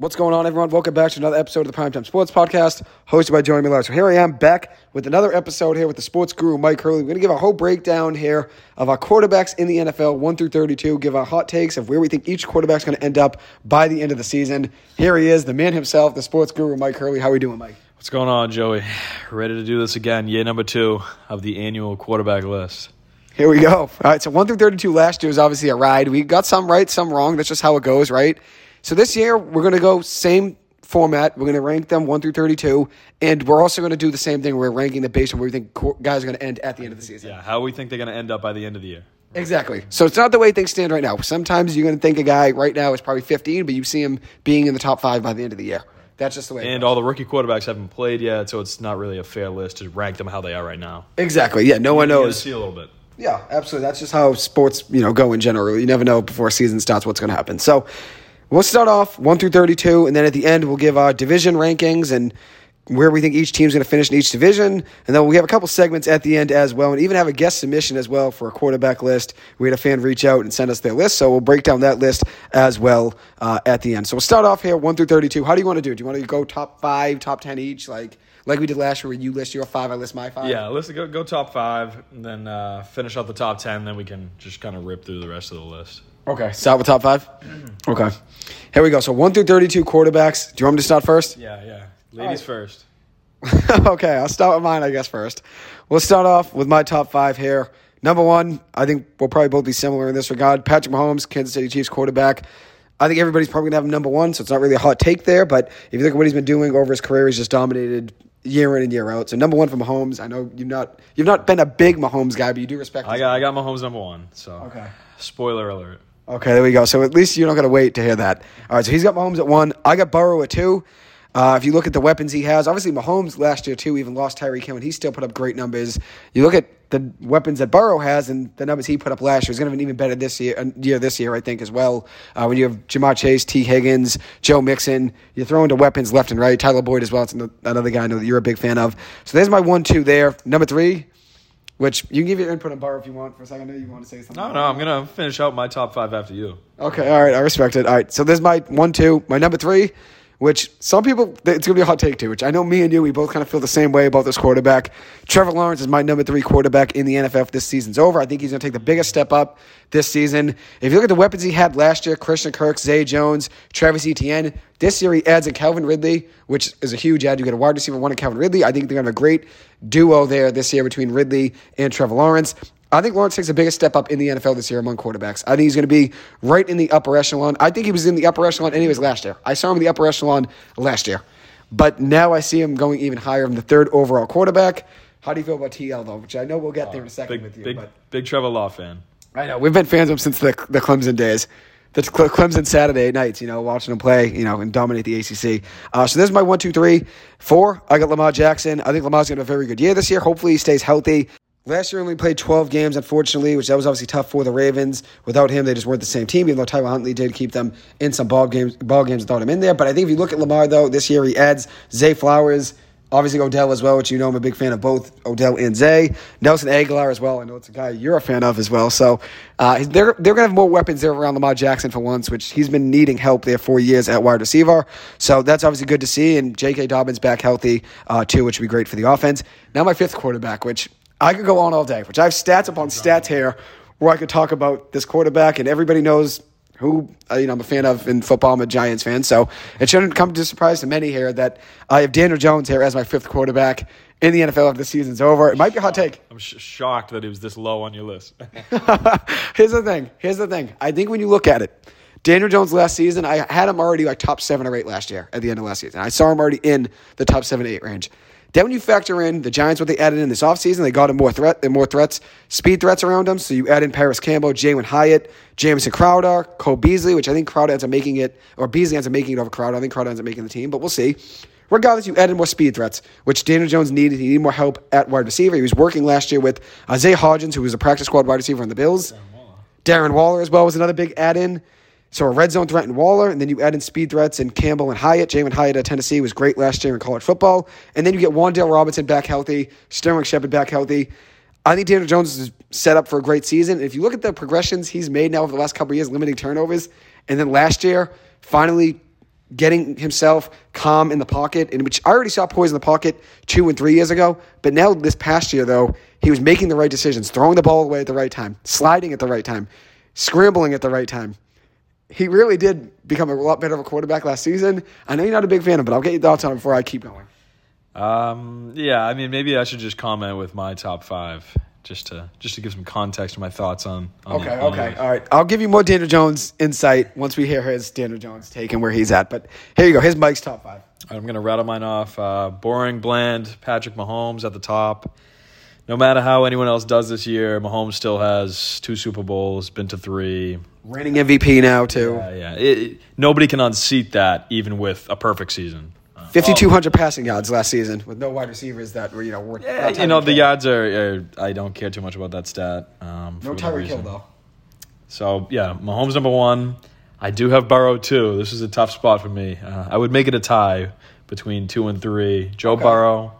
What's going on, everyone? Welcome back to another episode of the Primetime Sports Podcast, hosted by Joey Miller. So here I am back with another episode here with the sports guru Mike Hurley. We're going to give a whole breakdown here of our quarterbacks in the NFL, one through thirty-two. Give our hot takes of where we think each quarterback's going to end up by the end of the season. Here he is, the man himself, the sports guru Mike Hurley. How are we doing, Mike? What's going on, Joey? Ready to do this again? Year number two of the annual quarterback list. Here we go. All right, so one through thirty-two last year was obviously a ride. We got some right, some wrong. That's just how it goes, right? So this year we're going to go same format. We're going to rank them 1 through 32. And we're also going to do the same thing. We're ranking them based on where we think guys are going to end at the end of the season. Yeah, how we think they're going to end up by the end of the year. Exactly. So it's not the way things stand right now. Sometimes you're going to think a guy right now is probably 15, but you see him being in the top five by the end of the year. That's just the way. And all the rookie quarterbacks haven't played yet, so it's not really a fair list to rank them how they are right now. Exactly. Yeah. No one You knows. see a little bit. Yeah, absolutely. That's just how sports, you know, go in general. You never know before a season starts what's going to happen. So we'll start off one through thirty-two, and then at the end we'll give our division rankings and where we think each team's going to finish in each division, and then we have a couple segments at the end as well, and even have a guest submission as well for a quarterback list. We had a fan reach out and send us their list, so we'll break down that list as well uh, at the end. So we'll start off here one through thirty-two. How do you want to do? it? Do you want to go top five, top ten each, like like we did last year, where you list your five, I list my five? Yeah, let's go, go top five, and then uh, finish out the top 10, then we can just kind of rip through the rest of the list. Okay. Start with top 5 mm-hmm. Okay. Here we go. So one through thirty-two quarterbacks. Do you want me to start first? Yeah, yeah. Ladies right. first. okay, I'll start with mine, I guess, first. We'll start off with my top five here. Number one, I think we'll probably both be similar in this regard. Patrick Mahomes, Kansas City Chiefs quarterback. I think everybody's probably going to have him number one, so it's not really a hot take there. But if you look at what he's been doing over his career, he's just dominated year in and year out. So number one for Mahomes. I know you've not you've not been a big Mahomes guy, but you do respect. I got, I got Mahomes number one, so. Okay. Spoiler alert. Okay, there we go. So at least you're not going to wait to hear that. All right, so he's got Mahomes at one. I got Burrow at two. Uh, if you look at the weapons he has, obviously Mahomes last year too even lost Tyreek Hill, and he still put up great numbers. You look at the weapons that Burrow has and the numbers he put up last year. He's going to be even better this year, uh, year this year, I think, as well. Uh, when you have Ja'Marr Chase, Tee Higgins, Joe Mixon, you're throwing to weapons left and right. Tyler Boyd as well. It's another guy I know that you're a big fan of. So there's my one, two there. Number three, which you can give your input on Burrow if you want for a second. I know you want to say something. No, no, I'm going to finish out my top five after you. Okay, all right, I respect it. All right, so there's my one, two, my number three, which some people it's gonna be a hot take too. Which I know me and you, we both kind of feel the same way about this quarterback. Trevor Lawrence is my number three quarterback in the NFL. This season's over, I think he's gonna take the biggest step up this season. If you look at the weapons he had last year, Christian Kirk, Zay Jones, Travis Etienne. This year he adds in Calvin Ridley, which is a huge add. You get a wide receiver one in Calvin Ridley. I think they're gonna have a great duo there this year between Ridley and Trevor Lawrence. I think Lawrence takes the biggest step up in the NFL this year among quarterbacks. I think he's going to be right in the upper echelon. I think he was in the upper echelon anyways last year. I saw him in the upper echelon last year. But now I see him going even higher from the third overall quarterback. How do you feel about TL though? Which I know we'll get there in a second Big, with you. big, but big Trevor Law fan. I know we've been fans of him since the the Clemson days. The Clemson Saturday nights, you know, watching him play, you know, and dominate the ACC. Uh, so is my one, two, three, four. I got Lamar Jackson. I think Lamar's going to have a very good year this year. Hopefully, he stays healthy. Last year, only played 12 games, unfortunately, which that was obviously tough for the Ravens. Without him, they just weren't the same team. Even though Tyler Huntley did keep them in some ball games, ball games without him in there. But I think if you look at Lamar, though, this year he adds Zay Flowers. Obviously, Odell as well, which you know I'm a big fan of both Odell and Zay. Nelson Agholor as well. I know it's a guy you're a fan of as well. So uh, they're, they're going to have more weapons there around Lamar Jackson for once, which he's been needing help there for years at wide receiver. So that's obviously good to see. And J.K. Dobbins back healthy uh, too, which would be great for the offense. Now, my fifth quarterback, which I could go on all day, which I have stats upon stats here where I could talk about this quarterback, and everybody knows who uh, you know I'm a fan of in football. I'm a Giants fan, so it shouldn't come to surprise to many here that I have Daniel Jones here as my fifth quarterback in the NFL after the season's over. It might be a hot take. I'm sh- shocked that he was this low on your list. Here's the thing. Here's the thing. I think when you look at it, Daniel Jones last season, I had him already like top seven or eight last year at the end of last season. I saw him already in the top seven, eight range. Then when you factor in the Giants, what they added in this offseason, they got him more threat more threats, speed threats around him. So you add in Parris Campbell, Jalin Hyatt, Jameson Crowder, Cole Beasley, which I think Crowder ends up making it, or Beasley ends up making it over Crowder. I think Crowder ends up making the team, but we'll see. Regardless, you added more speed threats, which Daniel Jones needed. He needed more help at wide receiver. He was working last year with Isaiah Hodgins, who was a practice squad wide receiver on the Bills. Darren Waller as well was another big add-in. So a red zone threat in Waller, and then you add in speed threats in Campbell and Hyatt. Jalin Hyatt at Tennessee was great last year in college football. And then you get Wan'Dale Robinson back healthy, Sterling Shepard back healthy. I think Daniel Jones is set up for a great season. And if you look at the progressions he's made now over the last couple of years, limiting turnovers, and then last year, finally getting himself calm in the pocket, and which I already saw poise in the pocket two and three years ago. But now this past year, though, he was making the right decisions, throwing the ball away at the right time, sliding at the right time, scrambling at the right time. He really did become a lot better of a quarterback last season. I know you're not a big fan of, it, but I'll get your thoughts on it before I keep going. Um, yeah, I mean, maybe I should just comment with my top five, just to just to give some context to my thoughts on. on Okay, the, on okay, the- all right. I'll give you more Daniel Jones insight once we hear his Daniel Jones take and where he's at. But here you go. Here's Mike's top five. I'm gonna rattle mine off. Uh, boring, bland. Patrick Mahomes at the top. No matter how anyone else does this year, Mahomes still has two Super Bowls, been to three. Reigning MVP now too. Uh, yeah, it, it- nobody can unseat that, even with a perfect season. Uh, 5,200 passing yards last season with no wide receivers that were, you know, were yeah, you know the yards are, are. I don't care too much about that stat. Um, No Tyreek Hill, though. So yeah, Mahomes number one. I do have Burrow too. This is a tough spot for me. Uh, I would make it a tie between two and three. Joe Okay. Burrow,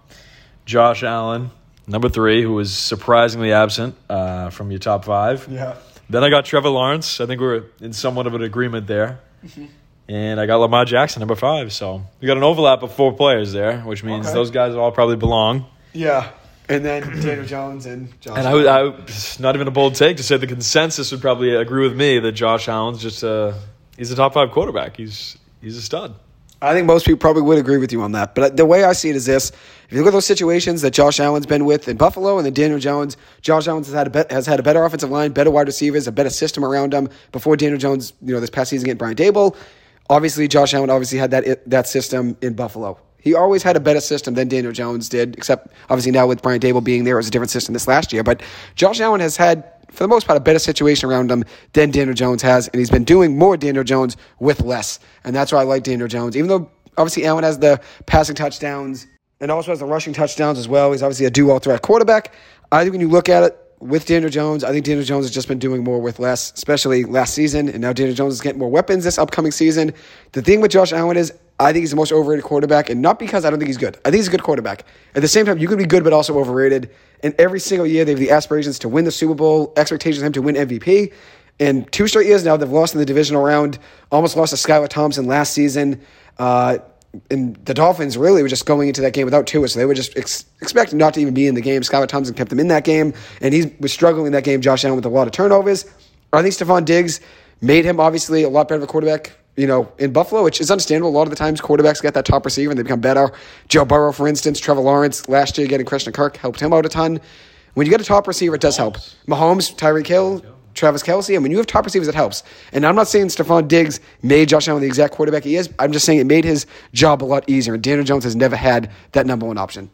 Josh Allen, number three, who was surprisingly absent uh, from your top five. Yeah. Then I got Trevor Lawrence. I think we're in somewhat of an agreement there. Mm-hmm. And I got Lamar Jackson, number five. So we got an overlap of four players there, which means Okay. those guys all probably belong. Yeah. And then Daniel Jones and Josh. And I, would- I, not even a bold take to say the consensus would probably agree with me that Josh Allen's just a he's a top five quarterback. He's he's a stud. I think most people probably would agree with you on that. But uh, the way I see it is this: if you look at those situations that Josh Allen's been with in Buffalo and then Daniel Jones, Josh Allen has had a has had a better offensive line, better wide receivers, a better system around him. Before Daniel Jones, you know, this past season getting Brian Daboll, obviously Josh Allen obviously had that that system in Buffalo. He always had a better system than Daniel Jones did, except obviously now with Brian Daboll being there, it was a different system this last year. But Josh Allen has had, for the most part, a better situation around him than Daniel Jones has, and he's been doing more Daniel Jones with less. And that's why I like Daniel Jones, even though obviously Allen has the passing touchdowns and also has the rushing touchdowns as well. He's obviously a dual threat quarterback. I think when you look at it with Daniel Jones, I think Daniel Jones has just been doing more with less, especially last season. And now Daniel Jones is getting more weapons this upcoming season. The thing with Josh Allen is, I think he's the most overrated quarterback, and not because I don't think he's good. I think he's a good quarterback. At the same time, you can be good but also overrated. And every single year, they have the aspirations to win the Super Bowl, expectations of him to win MVP. And two straight years now, they've lost in the divisional round. Almost lost to Skylar Thompson last season. Uh, and the Dolphins really were just going into that game without Tua, so they were just ex- expecting not to even be in the game. Skylar Thompson kept them in that game, and he was struggling in that game. Josh Allen with a lot of turnovers. I think Stefon Diggs made him obviously a lot better of a quarterback. You know, in Buffalo, which is understandable. A lot of the times, quarterbacks get that top receiver and they become better. Joe Burrow, for instance, Trevor Lawrence last year getting Christian Kirk helped him out a ton. When you get a top receiver, it does help. Mahomes, Tyreek Hill, Travis Kelce, and when you have top receivers, it helps. And I'm not saying Stefon Diggs made Josh Allen the exact quarterback he is. I'm just saying it made his job a lot easier. And Daniel Jones has never had that number one option.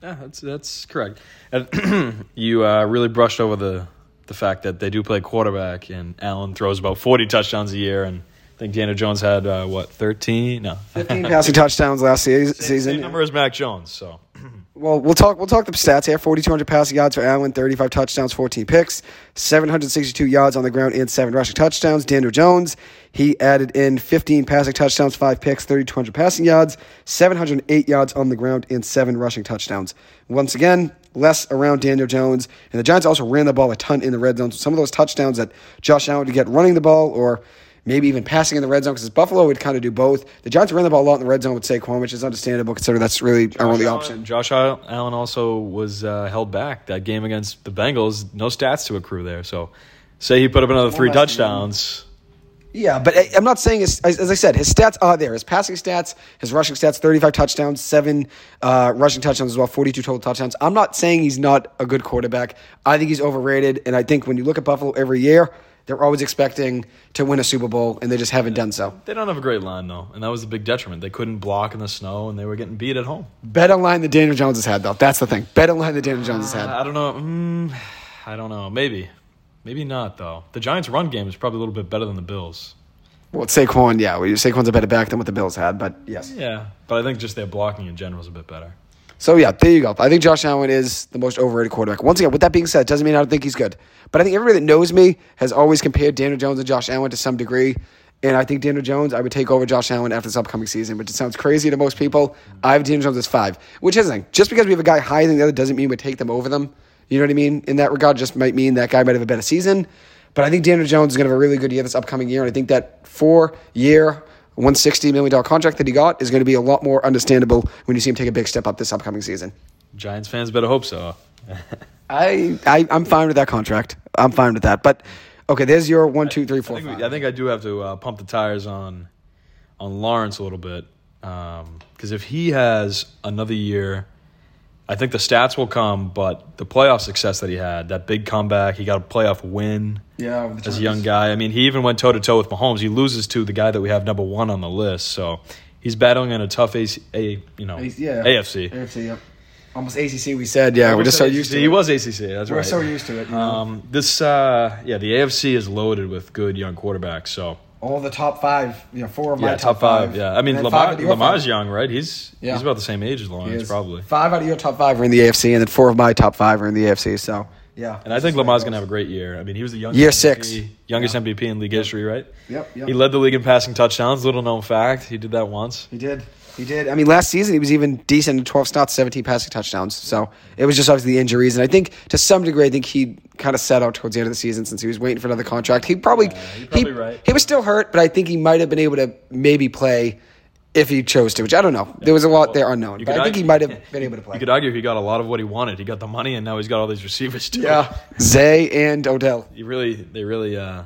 Yeah, that's that's correct. And you uh, really brushed over the the fact that they do play quarterback, and Allen throws about forty touchdowns a year, and I think Daniel Jones had uh, what thirteen? No, 15 passing touchdowns last se- Same season. number as Mac Jones. So Well, we'll talk. We'll talk the stats here. Forty-two hundred passing yards for Allen, thirty-five touchdowns, fourteen picks, seven hundred sixty-two yards on the ground, and seven rushing touchdowns. Daniel Jones, he added in fifteen passing touchdowns, five picks, thirty-two hundred passing yards, seven hundred eight yards on the ground, and seven rushing touchdowns. Once again, less around Daniel Jones, and the Giants also ran the ball a ton in the red zone. So some of those touchdowns that Josh Allen would get running the ball, or maybe even passing in the red zone, because Buffalo would kind of do both. The Giants ran the ball a lot in the red zone with Saquon, which is understandable considering that's really our only option. Josh Allen also was uh, held back that game against the Bengals. No stats to accrue there. So say he put up another three touchdowns. Yeah, but I- I'm not saying his, as as I said, his stats are there. His passing stats, his rushing stats, 35 touchdowns, seven uh, rushing touchdowns as well, 42 total touchdowns. I'm not saying he's not a good quarterback. I think he's overrated, and I think when you look at Buffalo every year, they're always expecting to win a Super Bowl, and they just haven't done so. They don't have a great line though, and that was a big detriment. They couldn't block in the snow, and they were getting beat at home. Better line than Daniel Jones has had, though. That's the thing. Better line than Daniel Jones has had. I don't know. Mm, I don't know. Maybe, maybe not though. The Giants' run game is probably a little bit better than the Bills. Well, Saquon, yeah, well, Saquon's a better back than what the Bills had, but yes. Yeah, but I think just their blocking in general is a bit better. So yeah, there you go. I think Josh Allen is the most overrated quarterback. Once again, with that being said, doesn't mean I don't think he's good. But I think everybody that knows me has always compared Daniel Jones and Josh Allen to some degree. And I think Daniel Jones, I would take over Josh Allen after this upcoming season, which it sounds crazy to most people. I have Daniel Jones as five, which is the thing. Just because we have a guy higher than the other doesn't mean we take them over them. You know what I mean? In that regard, just might mean that guy might have a better season. But I think Daniel Jones is going to have a really good year this upcoming year. And I think that four year, one sixty million dollar contract that he got is going to be a lot more understandable when you see him take a big step up this upcoming season. Giants fans better hope so. I, I I'm fine with that contract. I'm fine with that. But okay, there's your one, two, three, I four, think, five. we, I think I do have to uh, pump the tires on on Lawrence a little bit because if he has another year, I think the stats will come. But the playoff success that he had, that big comeback, he got a playoff win yeah, as a young guy. I mean, he even went toe to toe with Mahomes. He loses to the guy that we have number one on the list. So he's battling in a tough AC, a you know Yeah, AFC. AFC, yep. Almost ACC. We said, yeah, we're just so used to He was ACC. That's right. We're so used to it. You know? Um, this, uh, yeah, the AFC is loaded with good young quarterbacks. So All the top five, you know, four of my yeah, top five. Yeah, I mean Lamar, five Lamar's five. young, right? He's Yeah. he's about the same age as Lawrence, probably. Five out of your top five are in the AFC, and then four of my top five are in the AFC. So yeah, And I think Lamar's gonna have a great year. I mean, he was the youngest Year MVP, six. youngest MVP in league history, right? Yep, yep. He led the league in passing touchdowns. Little known fact, he did that once. He did. He did. I mean, last season he was even decent in 12 starts, 17 passing touchdowns. So it was just obviously the injuries. And I think to some degree, I think he kind of set out towards the end of the season since he was waiting for another contract. He probably, you're probably right. he was still hurt, but I think he might have been able to maybe play if he chose to, which I don't know. There was a lot there unknown. But I think he might have been able to play. You could argue he got a lot of what he wanted. He got the money, and now he's got all these receivers too. yeah. Zay and Odell he really, they really, uh,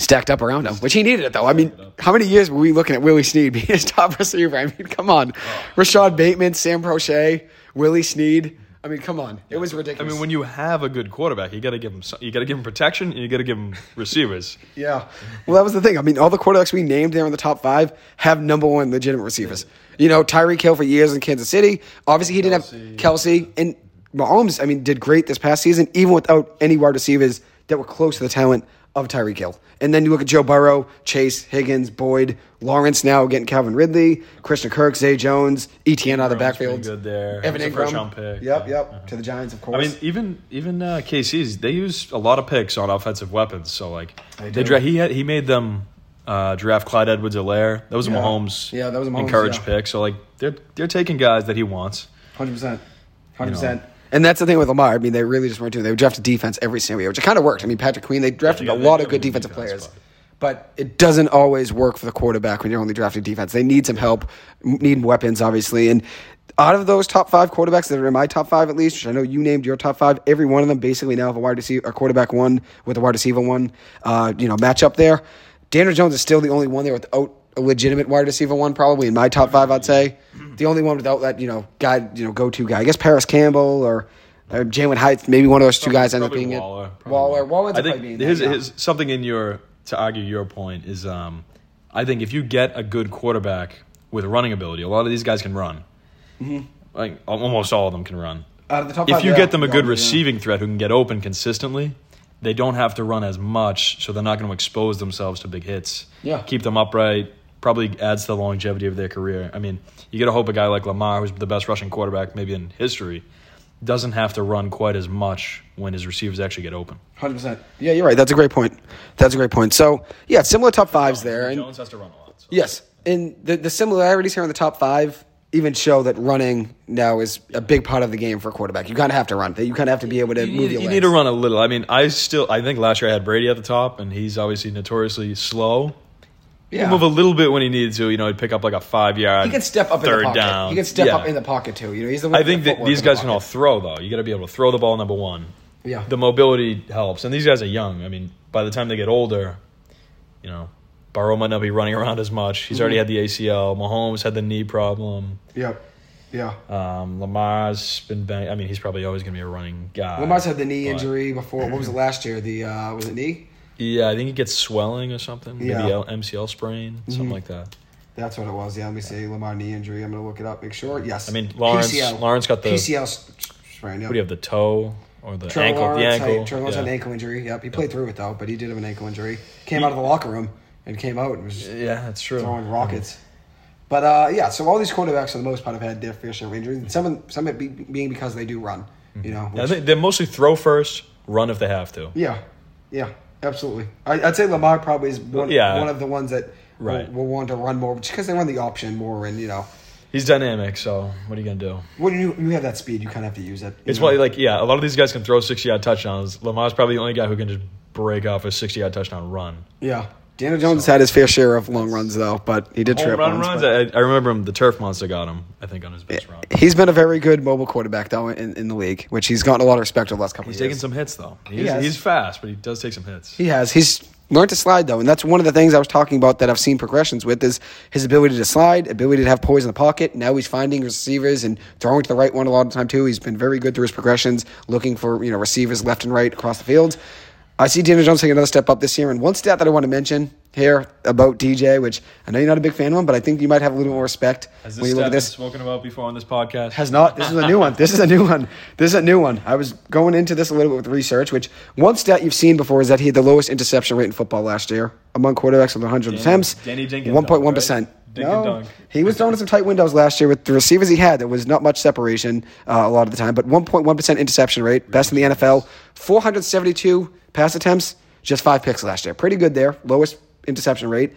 stacked up around him, which he needed it though. I mean, how many years were we looking at Willie Snead being his top receiver? I mean, come on. Oh. Rashod Bateman, Sam Prochet, Willie Snead. I mean, come on. It was ridiculous. I mean, when you have a good quarterback, you got to give him, you got to give him protection, and you got to give him receivers. Yeah. Well, that was the thing. I mean, all the quarterbacks we named there in the top five have number one legitimate receivers. You know, Tyreek Hill for years in Kansas City. Obviously, he didn't have Kelce. And Mahomes, I mean, did great this past season, even without any wide receivers that were close to the talent of Tyreek Hill. And then you look at Joe Burrow, Chase, Higgins, Boyd, Lawrence now getting Calvin Ridley, Christian Kirk, Zay Jones, Etienne out of the backfield. good there. Evan a Ingram. first-round pick. Yep, Yeah. yep. To the Giants, of course. I mean, even even uh, KC's they use a lot of picks on offensive weapons. So like They they, dra- he had he made them uh, draft Clyde Edwards-Helaire. That was a Yeah. Mahomes Yeah, that was a Mahomes, encouraged yeah. pick. So like they're they're taking guys that he wants. Hundred percent, hundred percent. And that's the thing with Lamar. I mean, they really just weren't doing. They drafted defense every single year, which kind of worked. I mean, Patrick Queen. They drafted they a lot of good defensive players, but it doesn't always work for the quarterback when you're only drafting defense. They need some help, need weapons, obviously. And out of those top five quarterbacks that are in my top five, at least, which I know you named your top five, every one of them basically now have a wide receiver, a quarterback one with a wide receiver one. Uh, you know, matchup there. Daniel Jones is still the only one there without a legitimate wide receiver one, probably in my top five, I'd say. The only one without that, you know, guy, you know, go to guy. I guess Parris Campbell or, or Jalin Hyatt, maybe one of those two guys end up being Waller. it. Waller. Waller ends I think being his, his something in your to argue your point is um, I think if you get a good quarterback with running ability, a lot of these guys can run. Like almost all of them can run. Out of the top if five, you yeah. get them a good yeah. receiving threat who can get open consistently, they don't have to run as much, so they're not going to expose themselves to big hits. Yeah. keep them upright. Probably adds to the longevity of their career. I mean, you got to hope a guy like Lamar, who's the best rushing quarterback maybe in history, doesn't have to run quite as much when his receivers actually get open. Hundred percent. Yeah, you're right. That's a great point. That's a great point. So yeah, similar top fives oh, there, and Jones has to run a lot. so. yes, and the the similarities here in the top five even show that running now is a big part of the game for a quarterback. You kind of have to run. You kind of have to be able to You, move need, your you need to run a little. I mean, I still I think last year I had Brady at the top, and he's obviously notoriously slow. Yeah. can move a little bit when he needs to. You know, he'd pick up like a five yard. He can step up third in the pocket. down. He can step Yeah. up in the pocket too. You know, he's the one I the think that these in the guys can all throw though. You got to be able to throw the ball. Number one. Yeah. The mobility helps, and these guys are young. I mean, by the time they get older, you know, Burrow might not be running around as much. He's Mm-hmm. already had the ACL. Mahomes had the knee problem. Yep. Yeah. Um, Lamar's been bang. I mean, he's probably always going to be a running guy. Lamar's had the knee but- injury before. What was it last year? The uh, was it knee? Yeah, I think he gets swelling or something. Maybe Yeah. Mm-hmm. L- MCL sprain, something like that. That's what it was. Yeah. Let me see. Lamar knee injury. I'm gonna look it up. Make sure. Yes. I mean, Lawrence- Lawrence got the- PCL sprain. Yeah. What do you have? The toe or the Trevor ankle? Lawrence, the ankle. Trevor Lawrence had an ankle injury. Yep, he played through it though, but he did have an ankle injury. Came out of the locker room and came out and was yeah, that's true. throwing rockets. But uh, yeah, so all these quarterbacks for the most part have had their fair share of injuries. And some of, some of it be, being because they do run. You know. I which- think they mostly throw first, run if they have to. yeah, yeah, absolutely. I, I'd say Lamar probably is one, Yeah. one of the ones that Right. will, will want to run more just because they run the option more. And you know, He's dynamic, so what are you gonna do? when you you have that speed, you kind of have to use it. It's why, like, yeah, a lot of these guys can throw sixty yard touchdowns. Lamar's probably the only guy who can just break off a sixty yard touchdown run. yeah, Daniel Jones has had his fair share of long runs though, but he did trip run runs. I, I remember him. The turf monster got him. I think on his best run. He's been a very good mobile quarterback though in, in the league, which he's gotten a lot of respect over the last couple He's of years. taking some hits though. He's, has. he's fast, but he does take some hits. He has. He's learned to slide though, and that's one of the things I was talking about that I've seen progressions with is his ability to slide, ability to have poise in the pocket. Now he's finding receivers and throwing to the right one a lot of the time too. He's been very good through his progressions, looking for you know receivers left and right across the field. I see Daniel Jones taking another step up this year, and one stat that I want to mention here about DJ, which I know you're not a big fan of him, but I think you might have a little more respect Has when you look at this. spoken about before on this podcast? Has not. This is a new one. This is a new one. This is a new one. I was going into this a little bit with research, which one stat you've seen before is that he had the lowest interception rate in football last year among quarterbacks with 100 attempts. Danny One point one Dunk, percent. right? Dink and Dunk. he was throwing in some tight windows last year with the receivers he had. There was not much separation uh, a lot of the time, but 1.1 percent interception rate, best in the NFL. 472 pass attempts, just five picks last year. Pretty good there. Lowest interception rate.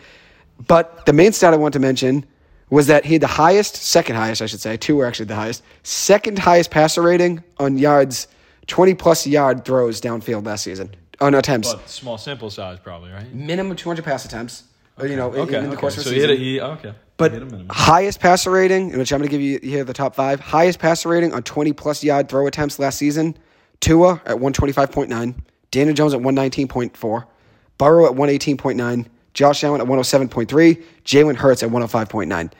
But the main stat I want to mention was that he had the highest, second highest, I should say, two were actually the highest, second highest passer rating on yards, 20 plus yard throws downfield last season on attempts. But small sample size, probably, right? Minimum 200 pass attempts, or, you know, in- Okay. in, the okay. course of a so season. he hit a, okay. But a highest passer rating, which I'm going to give you here the top five, highest passer rating on 20 plus yard throw attempts last season. Tua at 125.9, Daniel Jones at 119.4, Burrow at 118.9, Josh Allen at 107.3, Jalen Hurts at 105.9.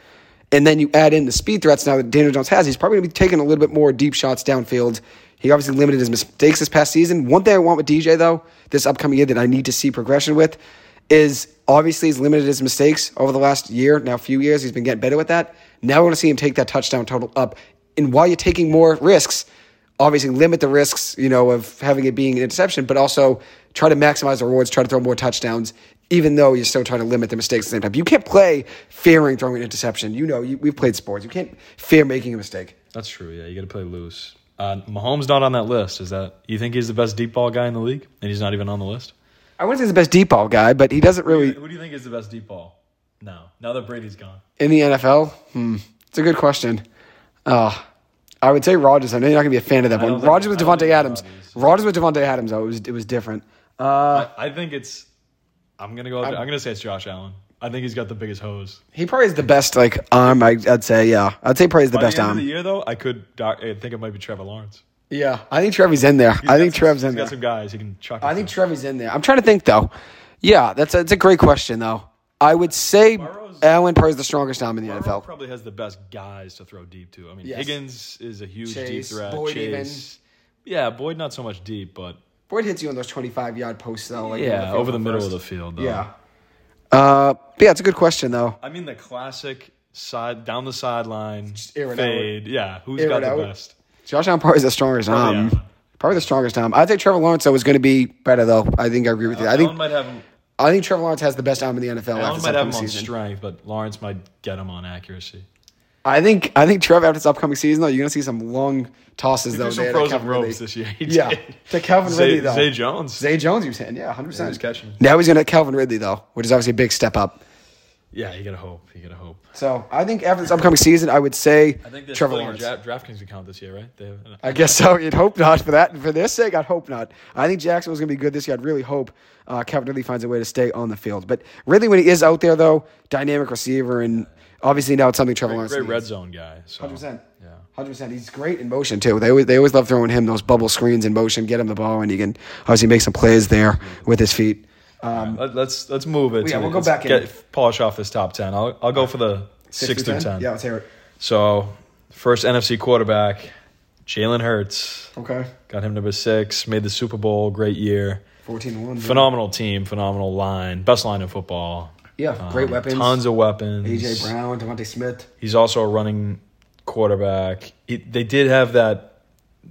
And then you add in the speed threats now that Daniel Jones has. He's probably going to be taking a little bit more deep shots downfield. He obviously limited his mistakes this past season. One thing I want with DJ, though, this upcoming year that I need to see progression with is obviously he's limited his mistakes over the last year, now few years. He's been getting better with that. Now we're going to see him take that touchdown total up. And while you're taking more risks, obviously limit the risks, you know, of having it being an interception, but also try to maximize the rewards, try to throw more touchdowns, even though you're still trying to limit the mistakes at the same time. You can't play fearing throwing an interception. You know, you, we've played sports. You can't fear making a mistake. That's true. Yeah, you got to play loose. Uh, Mahomes not on that list. Is that you think he's the best deep ball guy in the league, and he's not even on the list? I wouldn't say he's the best deep ball guy, but he doesn't really Who do you think is the best deep ball? No, now that Brady's gone. in the NFL. Hmm, it's a good question. Uh, I would say Rodgers. I know you're not gonna be a fan of that one. Rodgers with I don't Davante think Adams. Rodgers. Rogers with Davante Adams. though it was it was different. Uh, I, I think it's. I'm gonna go. I'm, gonna say it's Josh Allen. I think he's got the biggest hose. he probably is the best like arm. I, I'd say yeah. I'd say probably is the By best the arm. of the year, though, I could. I think it might be Trevor Lawrence. Yeah, I think Trevor's in there. He's I think some- Trev's in He's there. got some guys he can chuck. I think to. Trevor's in there. I'm trying to think though. Yeah, that's a, that's a great question though. I would say Burrow's- Allen probably is the strongest arm in the Burrow NFL. probably has the best guys to throw deep to. I mean, Yes. Higgins is a huge Chase, deep threat. Boyd Chase, yeah, Boyd not so much deep, but Boyd hits you on those 25 yard posts though. Like yeah, over the middle first. of the field. Though. Yeah. Uh, but yeah, it's a good question though. I mean the classic side down the sideline air it fade. Yeah, who's Air got it the out. best? Josh Allen probably is the strongest Probably um, arm. Allen. Probably the strongest arm. I think Trevor Lawrence though is going to be better though. I think I agree with you. I Allen think might have him. I think Trevor Lawrence has the best arm in the NFL Allen after this might have him upcoming on season. strength, but Lawrence might get him on accuracy. I think I think Trevor after this upcoming season though, you're going to see some long tosses though. There's some there to frozen Calvin ropes Ridley. this year. He Yeah, did. to Calvin Zay, Ridley though. Zay Jones. Zay Jones, you saying, yeah, hundred He percent. was catching. Now he's going to Calvin Ridley though, which is obviously a big step up. Yeah, you gotta hope. You gotta hope. So I think after this upcoming season, I would say I think Trevor splitting Lawrence. a dra- DraftKings account this year, right? They have, I guess so. You'd hope not for that. For their sake, I'd hope not. I think Jacksonville's going to be good this year. I'd really hope uh, Calvin Ridley finds a way to stay on the field. But really, when he is out there, though, dynamic receiver, and obviously now it's something Trevor great, Lawrence great needs. red zone guy. So. Percent. Yeah. Hundred percent. He's great in motion too. They always they always love throwing him those bubble screens in motion, get him the ball, and he can obviously make some plays there with his feet. Um, Let, us let's move it. Yeah, we'll go let's back in. get, Polish off this top ten. I'll I'll go for the six, through ten. Yeah, let's hear it. So first NFC quarterback, Jalen Hurts. Okay. Got him number six. Made the Super Bowl. Great year. Fourteen one. Phenomenal team. Phenomenal line. Best line in football. Yeah, great Um, weapons. Tons of weapons. AJ Brown, DeVonta Smith. He's also a running quarterback. He, they did have that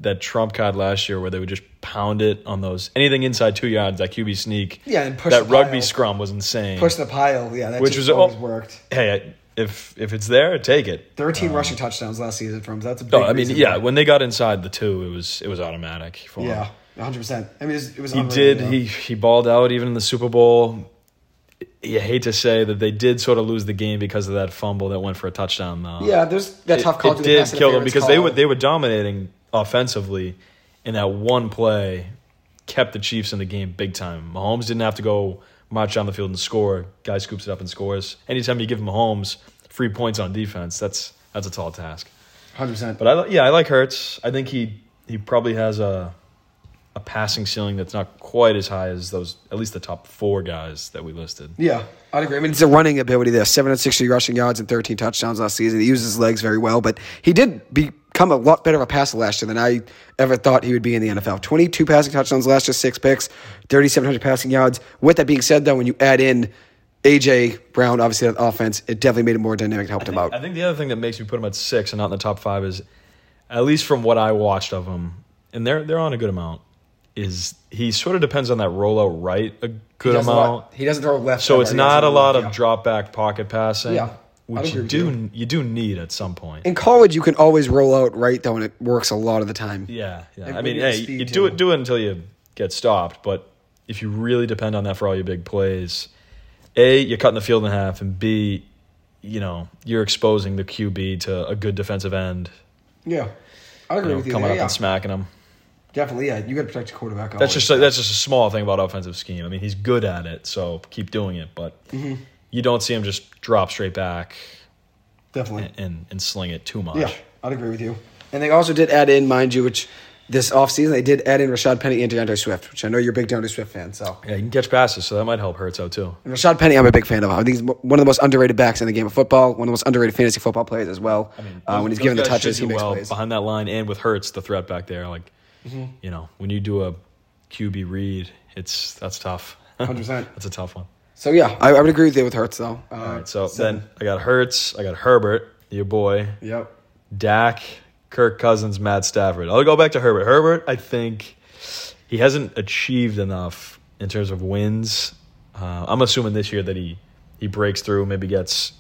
that trump card last year where they would just pound it on those anything inside two yards, that QB sneak. Yeah, and push that rugby pile. scrum was insane. Push the pile. Yeah, that Which was always all- worked. hey, if if it's there, take it. Thirteen um, rushing touchdowns last season from. That's a big. No, I mean, yeah, when they got inside the two, it was it was automatic. For. Yeah, hundred percent. I mean, it was, it was he did. though. He he balled out even in the Super Bowl. You hate to say that they did sort of lose the game because of that fumble that went for a touchdown, though. Yeah, there's that it, tough call. it did kill them because they call. were they were dominating offensively, and that one play kept the Chiefs in the game big time. Mahomes didn't have to go march down the field and score. Guy scoops it up and scores. Anytime you give him Mahomes free points on defense, that's that's a tall task. Hundred percent. But I yeah, I like Hurts. I think he he probably has a a passing ceiling that's not quite as high as those at least the top four guys that we listed. Yeah, I'd agree. I mean, it's a running ability there. 760 rushing yards and 13 touchdowns last season. He uses his legs very well, but he did become a lot better of a passer last year than I ever thought he would be in the NFL. 22 passing touchdowns last year, six picks, 3,700 passing yards. With that being said, though, when you add in AJ Brown, obviously that offense, it definitely made it more dynamic and helped him out. I think the other thing that makes me put him at six and not in the top five is, at least from what I watched of him, and they're they're on a good amount. Is he sort of depends on that rollout right a good doesn't, amount. throw- he doesn't throw left. So it's not a lot of yeah. drop back pocket passing, Yeah, which you do you. you do need at some point. In college, you can always roll out right, though, and it works a lot of the time. Yeah, yeah. I mean, you hey, you do it do it until you get stopped. But if you really depend on that for all your big plays, a you're cutting the field in half, and b, you know, you're exposing the QB to a good defensive end, Yeah. I you agree know, with you. coming there, up yeah. and smacking him. Definitely, yeah. You got to protect your quarterback. That's just like, that's just a small thing about offensive scheme. I mean, he's good at it, so keep doing it. But Mm-hmm. You don't see him just drop straight back definitely. and, and, and sling it too much. Yeah, I'd agree with you. And they also did add in, mind you, which this offseason they did add in Rashaad Penny and D'Andre Swift, which I know you're a big D'Andre Swift fan. So Yeah, he can catch passes, so that might help Hurts out too. and Rashaad Penny, I'm a big fan of. I think he's one of the most underrated backs in the game of football. One of the most underrated fantasy football players as well. I mean, uh, when he's given the touches, he do makes well plays. behind that line, and with Hurts, the threat back there. Like, Mm-hmm. you know, when you do a QB read, it's that's tough. 100%. that's a tough one. So yeah, I, I would agree with you with Hurts though. Uh, All right, so seven. then I got Hurts, I got Herbert, your boy, yep, Dak, Kirk Cousins, Matt Stafford. I'll go back to Herbert. Herbert, I think he hasn't achieved enough in terms of wins. Uh, I'm assuming this year that he he breaks through, maybe gets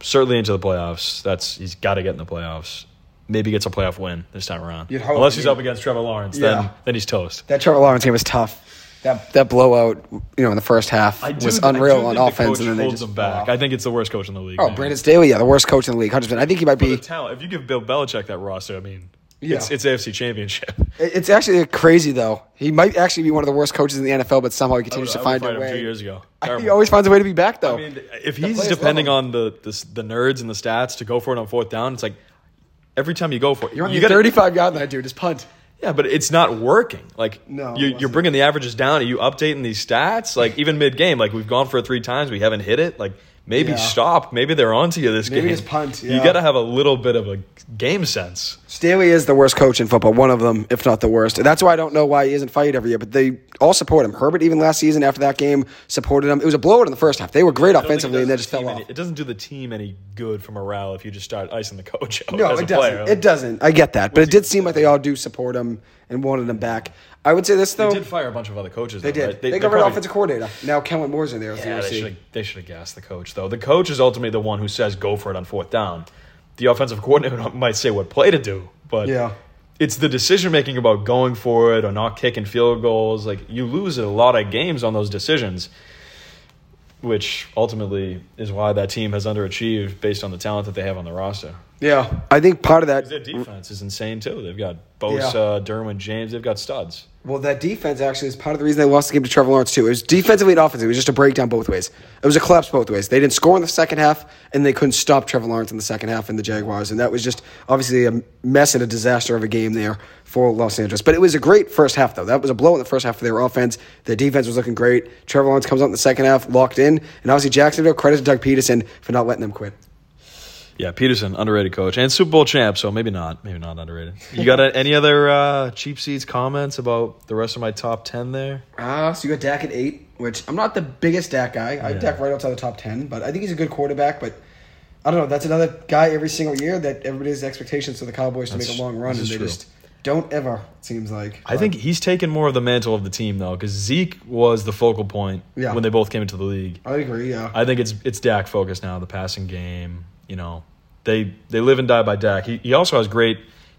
certainly into the playoffs. That's he's got to get in the playoffs. Maybe gets a playoff win this time around. Unless he's up against Trevor Lawrence, Yeah. then then he's toast. that Trevor Lawrence game was tough. That that blowout, you know, in the first half was I unreal do on the offense, and then they holds just him back. I think it's the worst coach in the league. Oh, man. Brandon Staley, yeah, the worst coach in the league, hundred percent. I think he might be. talent. If you give Bill Belichick that roster, I mean, Yeah. it's it's AFC Championship. It's actually crazy though. He might actually be one of the worst coaches in the NFL, but somehow he continues would- to find a way. two years ago. he always finds a way to be back though. I mean, if he's depending on the, the the nerds and the stats to go for it on fourth down, it's like every time you go for it, You're on you gotta- 35 yard line, dude. Just punt. Yeah, but it's not working. Like No, you, you're bringing the averages down. Are you updating these stats? Like even mid game, like we've gone for it three times, we haven't hit it. Like maybe Yeah. stop. Maybe they're onto you this Maybe game. just punt, You got to have a little bit of a game sense. Staley is the worst coach in football, one of them, if not the worst. And That's why I don't know why he isn't fired every year, but they all support him. Herbert, even last season after that game, supported him. It was a blowout in the first half. They were great I don't think it offensively, and they the just fell off. any- it doesn't do the team any good for morale if you just start icing the coach out No, as a it doesn't. player. It doesn't. I get that, but What's it did seem like they all do support him and wanted him back. I would say this though. They did fire a bunch of other coaches. They though, did. Right? They, got rid of offensive coordinator. Now Kellen Moore's in there. the Yeah, they should have they should have gassed the coach though. The coach is ultimately the one who says go for it on fourth down. The offensive coordinator might say what play to do, but Yeah. it's the decision making about going for it or not kicking field goals. Like you lose a lot of games on those decisions, which ultimately is why that team has underachieved based on the talent that they have on the roster. Yeah, I think part of that. Their defense is insane too. They've got Bosa, Derwin James. They've got studs. Well, that defense actually is part of the reason they lost the game to Trevor Lawrence too. It was defensively and offensively. It was just a breakdown both ways. It was a collapse both ways. They didn't score in the second half, and they couldn't stop Trevor Lawrence in the second half in the Jaguars, and that was just obviously a mess and a disaster of a game there for Los Angeles. But it was a great first half though. That was a blow in the first half for their offense. The defense was looking great. Trevor Lawrence comes out in the second half, locked in, and obviously Jacksonville credit to Doug Pederson for not letting them quit. Yeah, Pederson, underrated coach and Super Bowl champ, so maybe not, maybe not underrated. You got a, any other uh, cheap seats comments about the rest of my top ten there? Uh, so you got Dak at eight, which I'm not the biggest Dak guy. I Yeah. Dak right outside the top ten, but I think he's a good quarterback. But I don't know. That's another guy every single year that everybody's expectations for the Cowboys to That's- make a long run, and they true. just don't ever. It seems like. I think he's taken more of the mantle of the team though, because Zeke was the focal point Yeah. when they both came into the league. I agree. Yeah. I think it's it's Dak focused now, the passing game. You know, they they live and die by Dak. He he also has great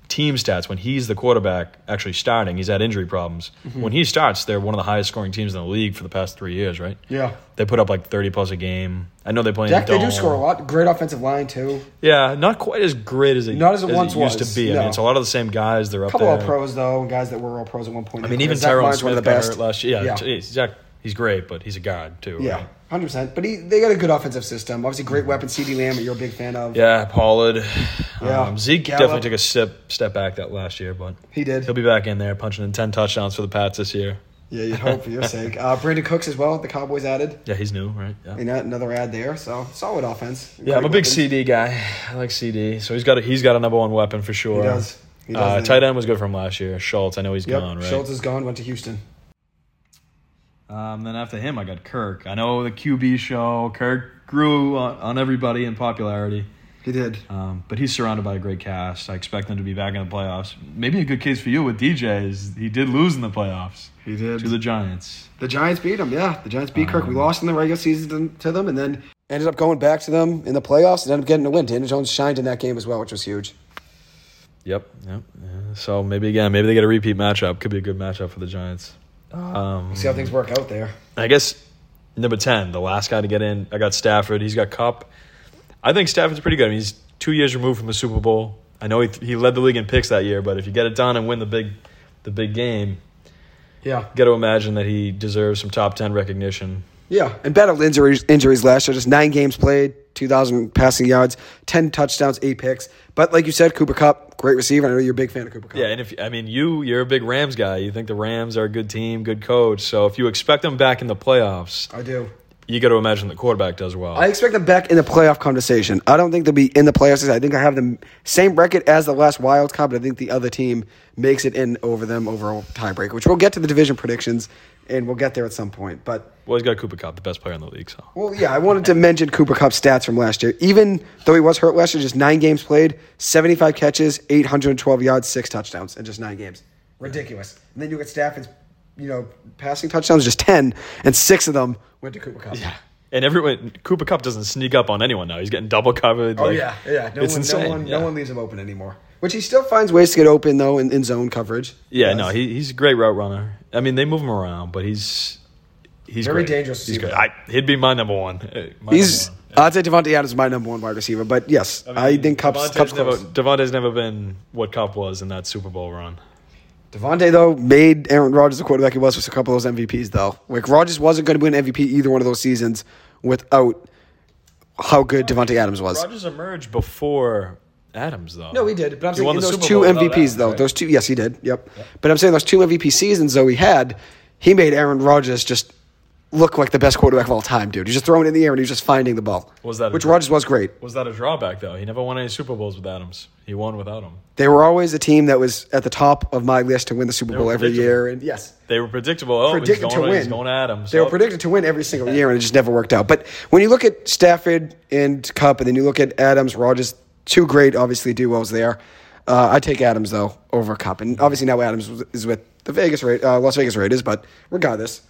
team stats when he's the quarterback actually starting. He's had injury problems. Mm-hmm. When he starts, they're one of the highest scoring teams in the league for the past three years, right? yeah. They put up like thirty plus a game. I know they play. in Dak, the they do score a lot. Great offensive line too. Yeah, not quite as great as it, Not as it once used was, to be. I mean, it's a lot of the same guys. They're A up couple there. all pros though, and guys that were all pros at one point. I mean, even Tyrone Lyon's one of the best. last year. Yeah, Yeah. geez, Zach he's great, but he's a guard too. Yeah, right? Hundred percent. But he, they got a good offensive system. Obviously, great weapon. CeeDee Lamb, that you're a big fan of. Yeah, Pollard. Yeah. Um, Zeke Gallup. definitely took a step step back that last year, but He did. he'll be back in there punching in ten touchdowns for the Pats this year. Yeah, you'd hope for your sake. Uh, Brandin Cooks as well. The Cowboys added. Yeah, he's new, right? Yeah. Know, another ad there. So solid offense. Yeah, I'm a Great big. CeeDee guy. I like CeeDee, so he's got a, he's got a number one weapon for sure. He does. He does. Uh, tight end was good from last year. Schultz, I know he's Yep. gone, right? Schultz is gone. Went to Houston. Um, then after him, I got Kirk. I know the QB show. Kirk grew on, on everybody in popularity, He did. um, but he's surrounded by a great cast. I expect him to be back in the playoffs. Maybe a good case for you with DJ is he did lose in the playoffs He did. to the Giants. The Giants beat him. Yeah, the Giants beat Kirk. We Um, lost in the regular season to them, and then ended up going back to them in the playoffs and ended up getting a win. Daniel Jones shined in that game as well, which was huge. Yep, yep. Yeah, so maybe again, maybe they get a repeat matchup. Could be a good matchup for the Giants. Um, We'll see how things work out there. I guess number ten, the last guy to get in. I got Stafford. He's got Kupp. I think Stafford's pretty good. I mean, he's two years removed from a Super Bowl. I know he, he led the league in picks that year, but if you get it done and win the big, the big game, Yeah. got to imagine that he deserves some top ten recognition. Yeah, and battled injuries, injuries last year. Just nine games played, 2,000 passing yards, 10 touchdowns, eight picks. But like you said, Cooper Kupp, great receiver. I know you're a big fan of Cooper Kupp. Yeah, and if I mean you, you're a big Rams guy. You think the Rams are a good team, good coach. So if you expect them back in the playoffs, I do. you got to imagine the quarterback does well. I expect them back in the playoff conversation. I don't think they'll be in the playoffs. I think I have the same record as the last wild card, but I think the other team makes it in over them over a tiebreaker, which we'll get to the division predictions, and we'll get there at some point. But well, he's got Cooper Kupp, the best player in the league. So Well, yeah, I wanted to mention Cooper Kupp's stats from last year. Even though he was hurt last year, just nine games played, 75 catches, 812 yards, six touchdowns in just nine games. Ridiculous. And then you get Stafford's, you know, passing touchdowns, just 10, and six of them went to Cooper Kupp. yeah, and everyone Cooper Kupp doesn't sneak up on anyone now. He's getting double covered. Oh, like, yeah, yeah. No, it's one, insane. no, one, yeah. no one leaves him open anymore. Which he still finds ways to get open, though, in, in zone coverage. Yeah, no, he, he's a great route runner. I mean, they move him around, but he's he's Very great. dangerous He's receiver. great. I, he'd be my number one. uh, my He's, number one. I'd say Davante Adams is my number one wide receiver, but yes, I, mean, think Kupp's, Davante's Kupp's never, close. Davante's never been what Kupp was in that Super Bowl run. Davante, though, made Aaron Rodgers the quarterback he was with a couple of those MVPs, though. Like, Rodgers wasn't going to win MVP either one of those seasons without how good Davante Adams was. Rodgers emerged before Adams, though. No, he did. But I'm He saying won in the those two MVPs, though, right? those two, yes, he did. Yep. But I'm saying those two MVP seasons, though, he had, he made Aaron Rodgers just look like the best quarterback of all time, dude. He's just throwing it in the air and he's just finding the ball. Was that Which Rodgers was great. Was that a drawback though? He never won any Super Bowls with Adams. He won without him. They were always a team that was at the top of my list to win the Super Bowl every year. And yes, They were predictable. Oh, predicted to win. He's going to Adams. They were Oh, predicted to win every single year, and it just never worked out. But when you look at Stafford and Kupp, and then you look at Adams, Rodgers, two great, obviously, duos there. Uh, I take Adams though over Kupp, and obviously now Adams is with the Vegas Ra- uh, Las Vegas Raiders. But regardless,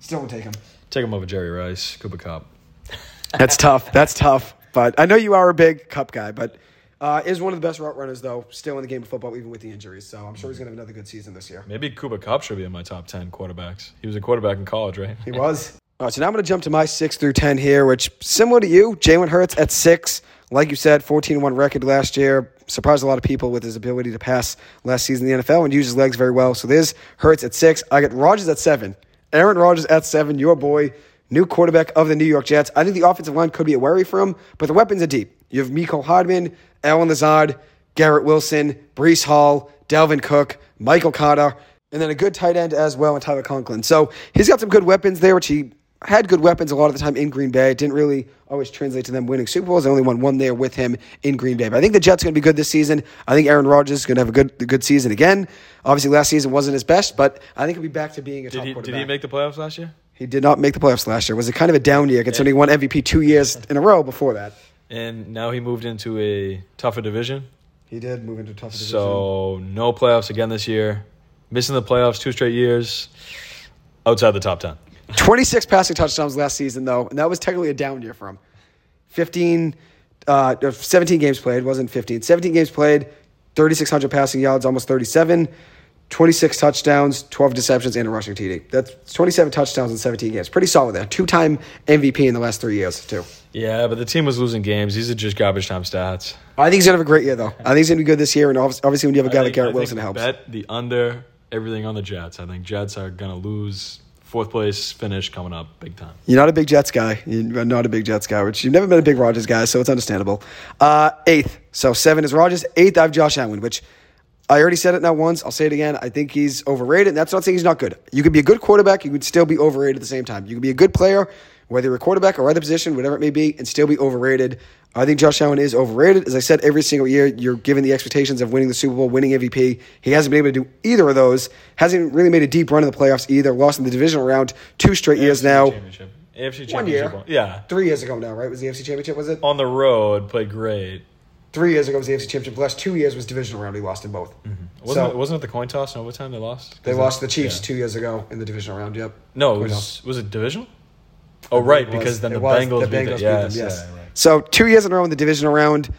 still won't take him. Take him over Jerry Rice, Cooper Kupp. That's tough. That's tough. But I know you are a big Kupp guy, but uh, is one of the best route runners though, still in the game of football, even with the injuries. So I'm sure he's gonna have another good season this year. Maybe Cooper Kupp should be in my top ten quarterbacks. He was a quarterback in college, right? He was. All right, so now I'm going to jump to my six through ten here, which similar to you, Jalen Hurts at six. Like you said, 14-1 record last year. Surprised a lot of people with his ability to pass last season in the NFL and use his legs very well. So there's Hurts at six. I got Rodgers at seven. Aaron Rodgers at seven. Your boy, new quarterback of the New York Jets. I think the offensive line could be a worry for him, but the weapons are deep. You have Mecole Hardman, Allen Lazard, Garrett Wilson, Breece Hall, Dalvin Cook, Michael Carter, and then a good tight end as well in Tyler Conklin. So he's got some good weapons there, which he had good weapons a lot of the time in Green Bay. It didn't really always translate to them winning Super Bowls. They only won one there with him in Green Bay. But I think the Jets are going to be good this season. I think Aaron Rodgers is going to have a good a good season again. Obviously, last season wasn't his best, but I think he'll be back to being a Did top he, quarterback. did he make the playoffs last year? He did not make the playoffs last year. It was a kind of a down year considering he won MVP two years in a row before that. And now he moved into a tougher division. He did move into a tougher division. So no playoffs again this year. Missing the playoffs two straight years. Outside the top ten. 26 passing touchdowns last season, though, and that was technically a down year for him. 15, uh, 17 games played, wasn't 15. 17 games played, 3,600 passing yards, almost 37, 26 touchdowns, 12 deceptions, and a rushing TD. That's 27 touchdowns in 17 games. Pretty solid there. Two time MVP in the last three years, too. Yeah, but the team was losing games. These are just garbage time stats. I think he's going to have a great year, though. I think he's going to be good this year, and obviously, when you have a guy I like Garrett I think Wilson, it helps. Bet the under everything on the Jets. I think Jets are gonna lose fourth place finish coming up big time. You're not a big Jets guy. You're not a big Jets guy, which you've never been a big Rodgers guy, so it's understandable. Uh, eighth. So seven is Rodgers. Eighth, I have Josh Allen, which I already said it now once. I'll say it again. I think he's overrated. And that's not saying he's not good. You could be a good quarterback. You could still be overrated at the same time. You could be a good player, whether you're a quarterback or other position, whatever it may be, and still be overrated. I think Josh Allen is overrated. As I said, every single year you're given the expectations of winning the Super Bowl, winning MVP. He hasn't been able to do either of those. Hasn't really made a deep run in the playoffs either. Lost in the divisional round two straight years now. Championship. AFC championship. One year. Yeah. Three years ago now, right? Was the AFC Championship? Was it? On the road, played great. Three years ago was the AFC Championship. The last two years was divisional round. He lost in both. Mm-hmm. Wasn't So- it, wasn't it the coin toss in overtime they lost? They lost to the Chiefs Yeah. two years ago in the divisional round. Yep. No, it was was it divisional? Oh right, because then the Bengals, the beat Bengals them. beat Yes, them, yes. yeah, right. So two years in a row in the divisional round,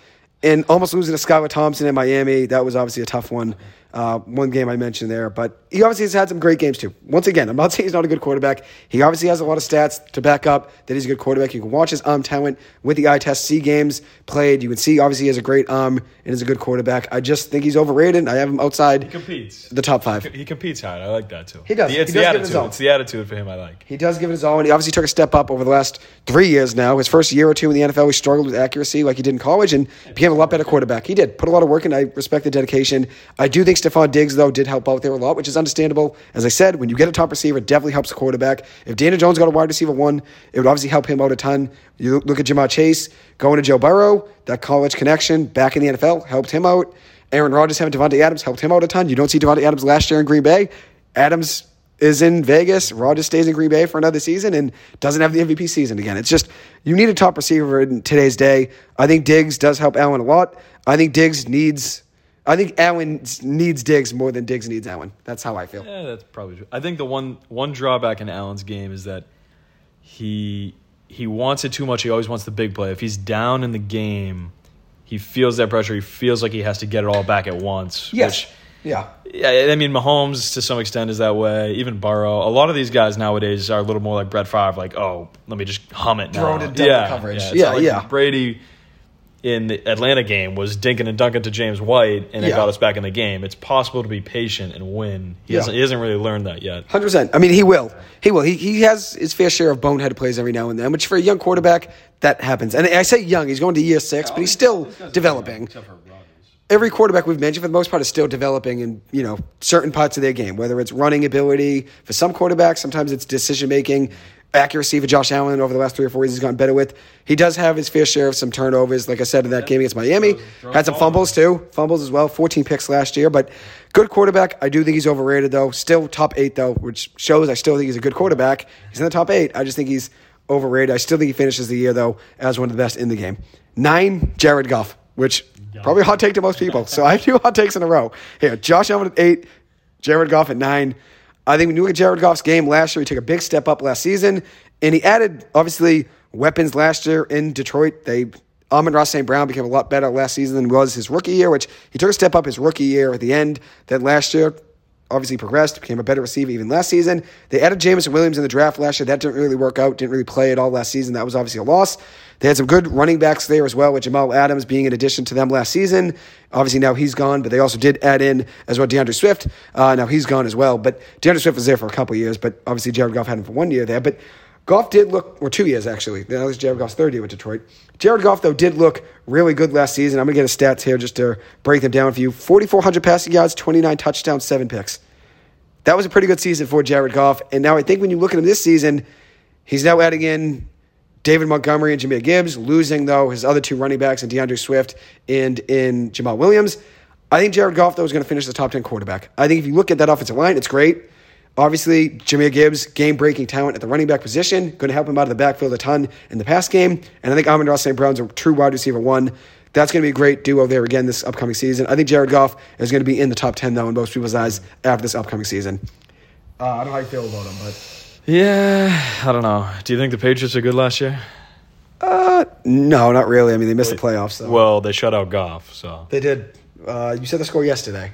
and almost losing to Skylar Thompson in Miami. That was obviously a tough one. Uh, one game I mentioned there, but he obviously has had some great games too. Once again, I'm not saying he's not a good quarterback. He obviously has a lot of stats to back up that he's a good quarterback. You can watch his arm talent with the eye test, see games played. You can see obviously he has a great arm and is a good quarterback. I just think he's overrated. I have him He outside competes. the top five. He competes hard. I like that too. He does. The- It's He the does give his attitude. all. It's the attitude for him I like. He does give it his all, and he obviously took a step up over the last three years now. His first year or two in the NFL, he struggled with accuracy like he did in college and became a lot better quarterback. He did. Put a lot of work in. I respect the dedication. I do think Stefon Diggs, though, did help out there a lot, which is understandable. As I said, when you get a top receiver, it definitely helps the quarterback. If Daniel Jones got a wide receiver one, it would obviously help him out a ton. You look at Ja'Marr Chase going to Joe Burrow, that college connection back in the NFL helped him out. Aaron Rodgers having Davante Adams helped him out a ton. You don't see Davante Adams last year in Green Bay. Adams is in Vegas. Rodgers stays in Green Bay for another season and doesn't have the MVP season again. It's just you need a top receiver in today's day. I think Diggs does help Allen a lot. I think Diggs needs. I think Allen needs Diggs more than Diggs needs Allen. That's how I feel. Yeah, that's probably true. I think the one one drawback in Allen's game is that he he wants it too much. He always wants the big play. If he's down in the game, he feels that pressure. He feels like he has to get it all back at once. Which, yeah. yeah, I mean, Mahomes to some extent is that way. Even Burrow. A lot of these guys nowadays are a little more like Brett Favre. Like, oh, let me just hum it now. Throw it in double yeah, coverage. Yeah, Yeah, like yeah. Brady in the Atlanta game was dinking and dunking to James White, and it Yeah. got us back in the game. It's possible to be patient and win. He Yeah. hasn't. He hasn't really learned that yet. Hundred percent. I mean, he will. He will. He he has his fair share of bonehead plays every now and then, which for a young quarterback that happens. And I say young. He's going to year six, but he's still developing. Every quarterback we've mentioned, for the most part, is still developing in you know certain parts of their game. Whether it's running ability for some quarterbacks, sometimes it's decision making, accuracy for Josh Allen over the last three or four years he's gotten better with. He does have his fair share of some turnovers. Like I said in that game against Miami, had some fumbles too, fumbles as well. Fourteen picks last year, but good quarterback. I do think he's overrated though. Still top eight though, which shows I still think he's a good quarterback. He's in the top eight. I just think he's overrated. I still think he finishes the year though as one of the best in the game. Nine, Jared Goff, which probably a hot take to most people. So I have two hot takes in a row. Here, Josh Allen at eight, Jared Goff at nine. I think when you look at Jared Goff's game last year, he took a big step up last season, and he added obviously weapons last year in Detroit. They Amon-Ra St. Brown became a lot better last season than was his rookie year, which he took a step up his rookie year at the end. Then last year, obviously progressed, became a better receiver even last season. They added Jameson Williams in the draft last year. That didn't really work out, didn't really play at all last season. That was obviously a loss. They had some good running backs there as well, with Jamal Adams being an addition to them last season. Obviously now he's gone, but they also did add in as well D'Andre Swift. Uh, now he's gone as well, but D'Andre Swift was there for a couple years, but obviously Jared Goff had him for one year there. But Goff did look, or two years actually. That was Jared Goff's third year with Detroit. Jared Goff, though, did look really good last season. I'm going to get his stats here just to break them down for you 4,400 passing yards, 29 touchdowns, seven picks. That was a pretty good season for Jared Goff. And now I think when you look at him this season, he's now adding in David Montgomery and Jahmyr Gibbs, losing, though, his other two running backs in D'Andre Swift and in Jamaal Williams. I think Jared Goff, though, is going to finish the top 10 quarterback. I think if you look at that offensive line, it's great. Obviously, Jahmyr Gibbs, game breaking talent at the running back position, going to help him out of the backfield a ton in the pass game. And I think Amon-Ra St. Brown's a true wide receiver one. That's going to be a great duo there again this upcoming season. I think Jared Goff is going to be in the top 10, though, in most people's eyes after this upcoming season. Uh, I don't know how you feel about him, but. Yeah, I don't know. Do you think the Patriots are good last year? Uh, no, not really. I mean, they missed the playoffs, so. Well, they shut out Goff, so they did. Uh, you said the score yesterday.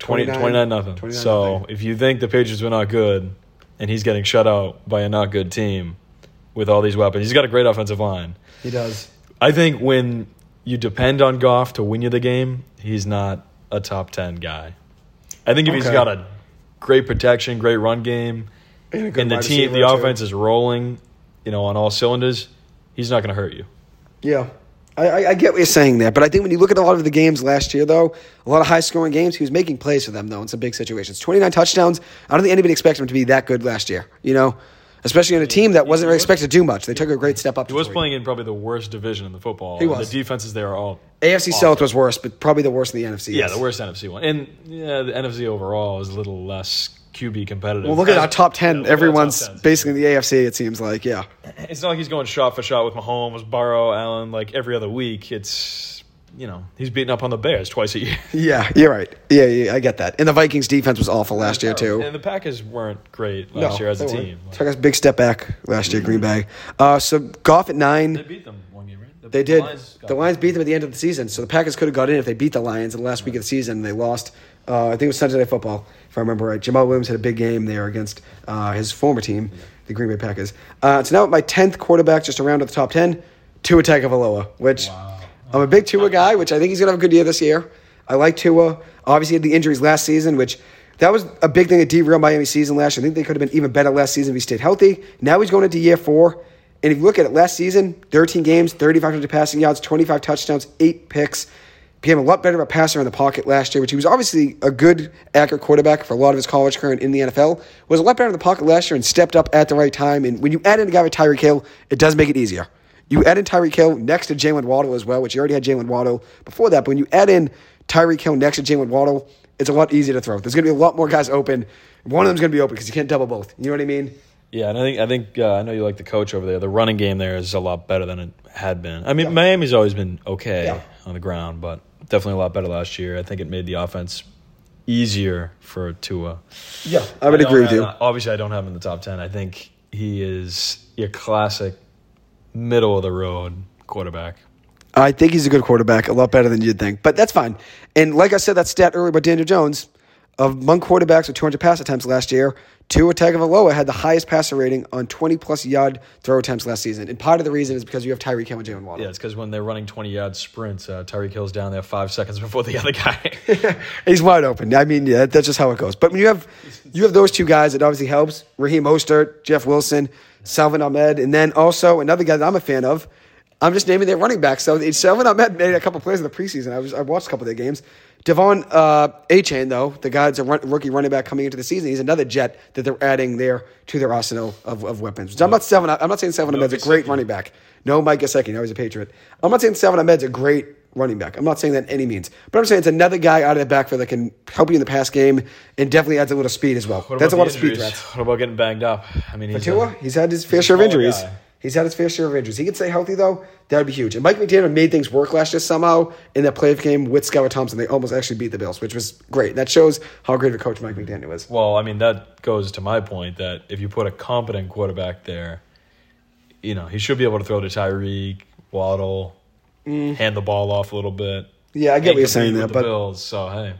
20, 29 29 nothing. 29 So nothing. if you think the Patriots were not good, and he's getting shut out by a not good team with all these weapons, he's got a great offensive line. He does. I think when you depend on Goff to win you the game, he's not a top ten guy. I think if he's Okay. got a great protection, great run game, And and the team, the too. offense is rolling, you know, on all cylinders, he's not going to hurt you. Yeah. I, I, get what you're saying there, but I think when you look at a lot of the games last year, though, a lot of high scoring games, he was making plays for them, though, in some big situations. 29 touchdowns. I don't think anybody expected him to be that good last year, you know? Especially in a team that wasn't really expected to do much. They took a great step up. He was playing in probably the worst division in the football. He was. The defenses there are all AFC South was worse, but probably the worst in the NFC. yeah, yes. the worst NFC one, and yeah, the NFC overall is a little less QB competitive. Well, look at our top 10. look at our Everyone's top 10s. basically in the AFC, it seems like, yeah. It's not like he's going shot for shot with Mahomes, Burrow, Allen, like every other week. It's you know he's beating up on the Bears twice a year. Yeah, you're right. Yeah, yeah, I get that. And the Vikings defense was awful last year, too. And the Packers weren't great last year as a they weren't. team. Took us a big step back last year, Green Bay. Uh, so Goff at nine. They beat them one game, right? The They did. Lions the Lions beat them at the end of the season, so the Packers could have got in if they beat the Lions in the last week of the season. They lost. Uh, I think it was Sunday Night Football, if I remember right. Jamaal Williams had a big game there against uh, his former team, the Green Bay Packers. Uh, so now at my tenth quarterback, just around to the top ten, Tua Tagovailoa, which I'm a big Tua guy, which I think he's gonna have a good year this year. I like Tua. Obviously, he had the injuries last season, which that was a big thing that derailed Miami season last year. I think they could have been even better last season if he stayed healthy. Now he's going into year four. And if you look at it last season, 13 games, 3,500 passing yards, 25 touchdowns, eight picks. Became a lot better of a passer in the pocket last year, which he was obviously a good, accurate quarterback for a lot of his college career and in the NFL. Was a lot better in the pocket last year and stepped up at the right time. And when you add in a guy with Tyreek Hill, it does make it easier. You add in Tyreek Hill next to Jaylen Waddle as well, which you already had Jaylen Waddle before that. But when you add in Tyreek Hill next to Jaylen Waddle, it's a lot easier to throw. There's going to be a lot more guys open. One of them's going to be open because you can't double both. You know what I mean? Yeah, and I think I think uh, I know you like the coach over there. The running game there is a lot better than it had been. I mean, Miami's always been okay Yeah. on the ground, but definitely a lot better last year. I think it made the offense easier for Tua. Yeah, I would don't agree with you. Obviously, I don't have him in the top ten. I think he is your classic middle of the road quarterback. I think he's a good quarterback, a lot better than you'd think. But that's fine. And like I said, that stat earlier about Daniel Jones, of among quarterbacks with 200 pass attempts last year, Tua Tagovailoa had the highest passer rating on 20 plus yard throw attempts last season. And part of the reason is because you have Tyreek Hill and Jaylen Waddle. Yeah, it's because when they're running twenty yard sprints, uh, Tyreek Hill's down there five seconds before the other guy. He's wide open. I mean, yeah, that's just how it goes. But when you have you have those two guys, it obviously helps. Raheem Mostert, Jeff Wilson, Salvon Ahmed, and then also another guy that I'm a fan of. I'm just naming their running backs. So Salvon Ahmed made a couple plays in the preseason. I was I watched a couple of their games. Devon uh, Chain though, the guy's a run, rookie running back coming into the season. He's another jet that they're adding there to their arsenal of, of weapons. So I'm not Salvon. I'm not saying Salvon Ahmed's a great running back. No, Mike Gesicki. Now he's a Patriot. I'm not saying seven Ahmed's a great running back. I'm not saying that in any means. But I'm saying it's another guy out of the backfield that can help you in the pass game and definitely adds a little speed as well. That's a lot of speed threats. What about getting banged up? I mean, he's Tua, a- he's had his fair share of injuries. guy. He's had his fair share of injuries. He could stay healthy though. That would be huge. And Mike McDaniel made things work last year somehow in that playoff game with Skylar Thompson. They almost actually beat the Bills, which was great. That shows how great of a coach Mike McDaniel is. Well, I mean, that goes to my point that if you put a competent quarterback there, you know, he should be able to throw to Tyreek, Waddle, hand the ball off a little bit. Mm. Yeah, I get what you're saying there, the but Bills, so hey,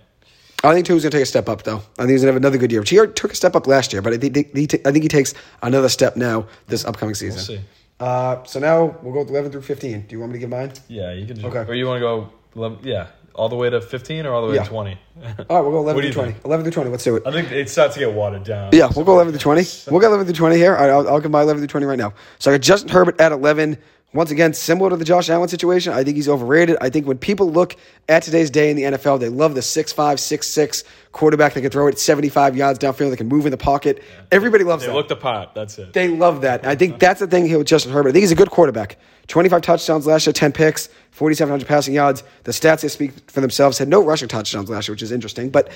I think Tua's going to take a step up, though. I think he's going to have another good year. He took a step up last year, but I think he, I think he takes another step now this upcoming season. see. Uh, so now we'll go with 11 through 15. Do you want me to give mine? yeah, you can. Just, Okay. Or you want to go? 11, yeah, all the way to fifteen or all the way Yeah. to twenty? All right, we'll go 11 What do through 20. think? 11 through 20. Let's do it. I think it starts to get watered down. Yeah, we'll go 11 to 20. We'll go 11 to 20 here. All right, I'll, I'll give my 11 to 20 right now. So I got Justin Herbert at 11. Once again, similar to the Josh Allen situation, I think he's overrated. I think when people look at today's day in the NFL, they love the 6'5, 6'6 quarterback that can throw it 75 yards downfield, that can move in the pocket. Everybody loves They that. looked the pot. That's it. They love that. I think that's the thing here with Justin Herbert. I think he's a good quarterback. 25 touchdowns last year, 10 picks, 4,700 passing yards. The stats they speak for themselves. Had no rushing touchdowns last year, which is interesting. But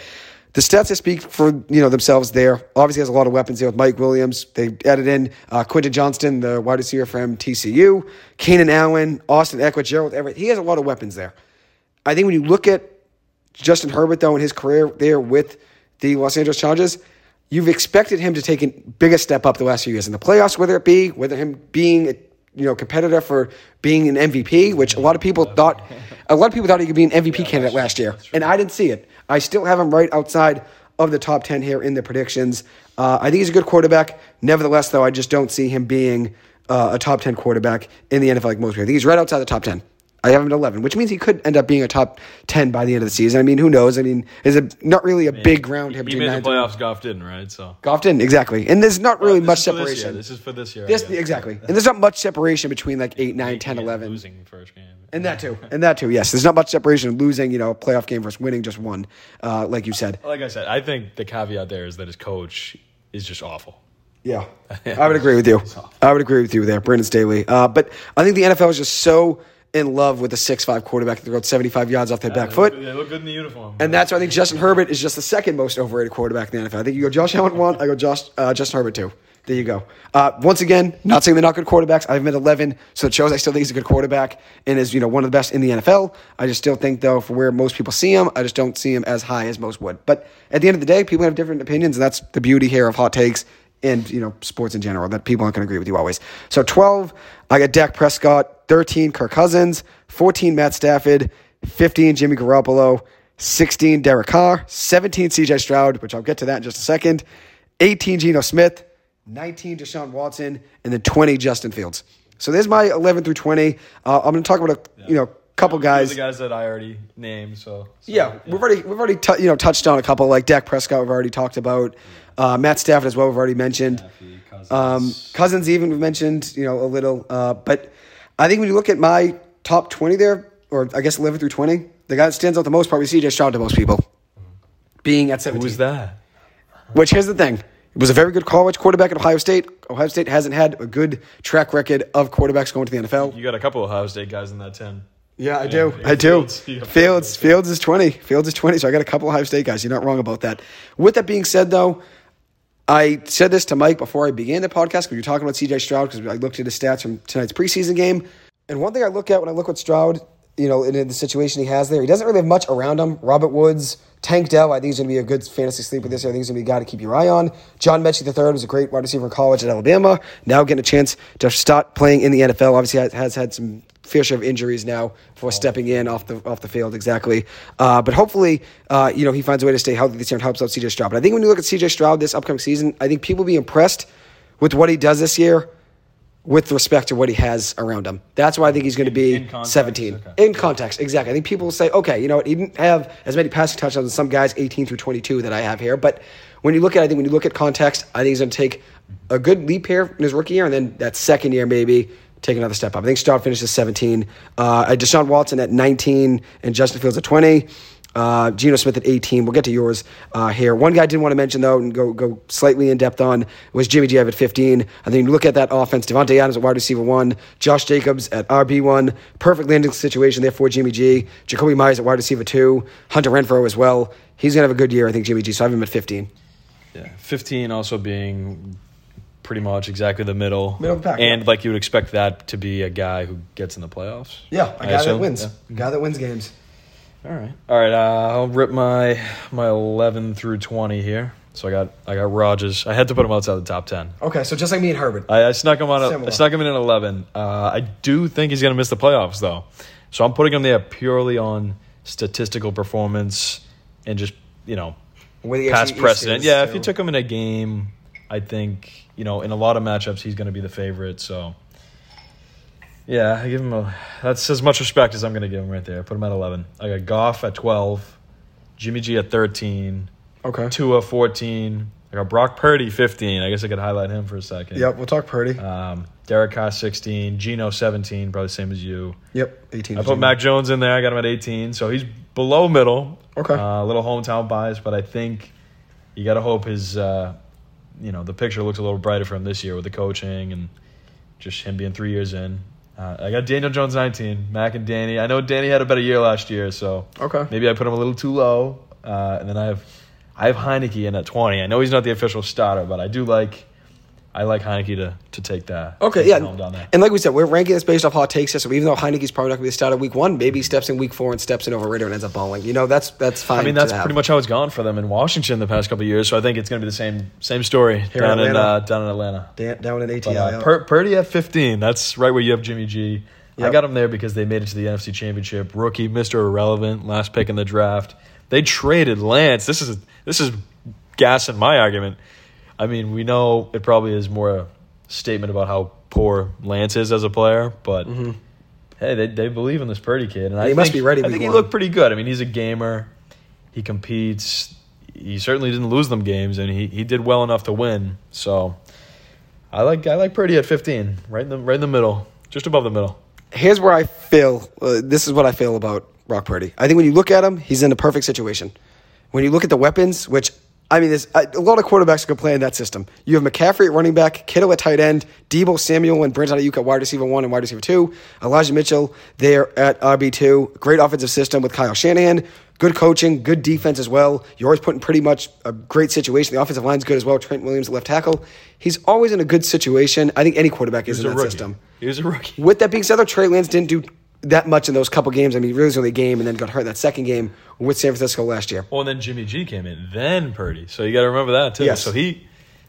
the stats they speak for you know themselves there. Obviously has a lot of weapons there with Mike Williams. They added in uh, Quentin Johnston, the wide receiver from TCU, Keenan Allen, Austin Ekeler, Gerald Everett. He has a lot of weapons there. I think when you look at Justin Herbert, though, in his career there with the Los Angeles Chargers, you've expected him to take a bigger step up the last few years in the playoffs, whether it be whether him being a you know competitor for being an MVP, which a lot of people thought a lot of people thought he could be an MVP candidate last year, and I didn't see it. I still have him right outside of the top ten here in the predictions. Uh, I think he's a good quarterback. Nevertheless, though, I just don't see him being uh, a top ten quarterback in the NFL like most people. I think he's right outside the top ten. I have him at 11, which means he could end up being a top 10 by the end of the season. I mean, who knows? I mean, is it not really a big ground here He between made nine the and playoffs. Goff didn't, right? So Goff didn't exactly, and there's not really This much for this separation. This is for this year. I This exactly, and there's not much separation between like 8, 9, 10, 11. Losing first game. And that too. And that too. Yes, there's not much separation. Losing, you know, a playoff game versus winning just one, uh, like you said. Like I said, I think the caveat there is that his coach is just awful. Yeah, I would agree with you. I would agree with you there, Brandon Staley. Uh, but I think the NFL is just so in love with the six-five quarterback that throws 75 yards off their back They foot. look- They look good in the uniform. And that's why I think Justin Herbert is just the second most overrated quarterback in the NFL. I think you go Josh Allen one, I go Josh uh, Justin Herbert two. There you go. Uh, once again, not saying they're not good quarterbacks. I have him at 11, so it shows I still think he's a good quarterback and is you know one of the best in the NFL. I just still think though, for where most people see him, I just don't see him as high as most would. But at the end of the day, people have different opinions, and that's the beauty here of hot takes and you know sports in general that people aren't going to agree with you always. So 12, I got Dak Prescott. 13, Kirk Cousins. 14, Matt Stafford. 15, Jimmy Garoppolo. 16, Derek Carr. 17, CJ Stroud, which I'll get to that in just a second. 18, Geno Smith. 19, Deshaun Watson. And then 20, Justin Fields. So there's my 11 through 20. Uh, I'm going to talk about a you know couple guys. the guys that I already named. So, so, Yeah, we've already we've already tou- you know touched on a couple like Dak Prescott. We've already talked about uh, Matt Stafford as well. We've already mentioned Cousins. um, Cousins. Even we've mentioned you know a little, uh, but I think when you look at my top twenty there, or I guess eleven through twenty, the guy that stands out the most Part we probably CJ Stroud to most people, being at seventeen. Who's that? Which here's the thing. It was a very good college quarterback at Ohio State. Ohio State hasn't had a good track record of quarterbacks going to the NFL. You got a couple of Ohio State guys in that ten. Yeah, I do. Yeah, I do. Fields. Fields, Fields is twenty. Fields is twenty. So I got a couple of Ohio State guys. You're not wrong about that. With that being said, though, I said this to Mike before I began the podcast we were talking about CJ Stroud because I looked at his stats from tonight's preseason game, and one thing I look at when I look at Stroud, you know, in the situation he has there, he doesn't really have much around him. Robert Woods, Tank Dell, I think he's going to be a good fantasy sleeper this year. I think he's going to be a guy to keep your eye on. John Metchie III was a great wide receiver in college at Alabama. Now getting a chance to start playing in the NFL. Obviously, has, has had some fair share of injuries now for stepping in off the off the field exactly. Uh, but hopefully, uh, you know, he finds a way to stay healthy this year and helps out CJ Stroud. But I think when you look at CJ Stroud this upcoming season, I think people will be impressed with what he does this year with respect to what he has around him. That's why I think he's going to be In- in context, 17. okay. In context, exactly. I think people will say, okay, you know what, he didn't have as many passing touchdowns as some guys, 18 through 22, that I have here. But when you look at, I think when you look at context, I think he's going to take a good leap here in his rookie year, and then that second year maybe take another step up. I think Stroud finishes 17. Uh, Deshaun Watson at 19 and Justin Fields at 20. Uh, Geno Smith at 18. We'll get to yours uh, here. One guy I didn't want to mention, though, and go go slightly in depth on was Jimmy G at 15. And then you look at that offense Davante Adams at wide receiver one, Josh Jacobs at RB1. Perfect landing situation there for Jimmy G. Jakobi Meyers at wide receiver two. Hunter Renfrow as well. He's going to have a good year, I think, Jimmy G. So I have him at 15. Yeah, fifteen also being pretty much exactly the middle, Middle of the pack, and like you would expect that to be a guy who gets in the playoffs. Yeah, a guy that wins. Yeah. A guy that wins games. All right, all right. Uh, I'll rip my my eleven through twenty here. So I got I got Rodgers. I had to put him outside the top ten. Okay, so just like me and Herbert. I, I snuck him on. A, I Similar. snuck him in at eleven. Uh, I do think he's going to miss the playoffs though, so I'm putting him there purely on statistical performance and just you know past precedent. Yeah, if you took him in a game, I think you know in a lot of matchups he's going to be the favorite. So yeah, I give him a. That's as much respect as I'm going to give him right there. Put him at eleven. I got Goff at twelve, Jimmy G at thirteen, Okay. Tua fourteen. I got Brock Purdy fifteen. I guess I could highlight him for a second. Yep, we'll talk Purdy. Um, Derek Carr 16, Geno 17, probably the same as you. yep, 18. I put Mac Jones in there. I got him at 18, so he's below middle. Okay. Uh, a little hometown bias, but I think you got to hope his, uh, you know, the picture looks a little brighter for him this year with the coaching and just him being three years in. Uh, I got Daniel Jones 19, Mac and Danny. I know Danny had a better year last year, so Okay. maybe I put him a little too low. Uh, and then I have I have Heinicke in at 20. I know he's not the official starter, but I do like I like Heinicke to, to take that. Okay, yeah. down. And like we said, we're ranking this based off hot takes. here, So even though Heinicke's probably not going to be the starter week one, maybe he steps in week four and steps in over Ridder and ends up balling. You know, that's that's fine. I mean, that's pretty much how it's gone for them in Washington the past couple of years. So I think it's going to be the same same story Here down in uh, down in Atlanta. Da- down in ATI. But, uh. Pur- Purdy at 15. That's right where you have Jimmy G. I Yep. got him there because they made it to the NFC Championship. Rookie, Mr. Irrelevant, last pick in the draft. They traded Lance. This is this is gas in my argument. I mean, we know it probably is more a statement about how poor Lance is as a player, but Mm-hmm. hey, they, they believe in this Purdy kid, and I he must think- be ready I think he looked pretty good. I mean, he's a gamer. He competes. He certainly didn't lose them games, and he, he did well enough to win. So, I like I like Purdy at 15, right in the right in the middle, just above the middle. Here's where I feel. Uh, this is what I feel about Rock Purdy. I think when you look at him, he's in a perfect situation. When you look at the weapons, which I mean, there's a, a lot of quarterbacks can play in that system. You have McCaffrey at running back, Kittle at tight end, Deebo Samuel and Brent Aiyuk at wide receiver one and wide receiver two, Elijah Mitchell there at RB two. Great offensive system with Kyle Shanahan. Good coaching, good defense as well. You're always put in pretty much a great situation. The offensive line's good as well. Trent Williams, left tackle. He's always in a good situation. I think any quarterback is in a that rookie. system. He was a rookie. With that being said, though, Trey Lance didn't do that much in those couple games. I mean, really was only a game and then got hurt that second game with San Francisco last year. Well, and then Jimmy G came in, then Purdy. So you got to remember that too. Yes. So he,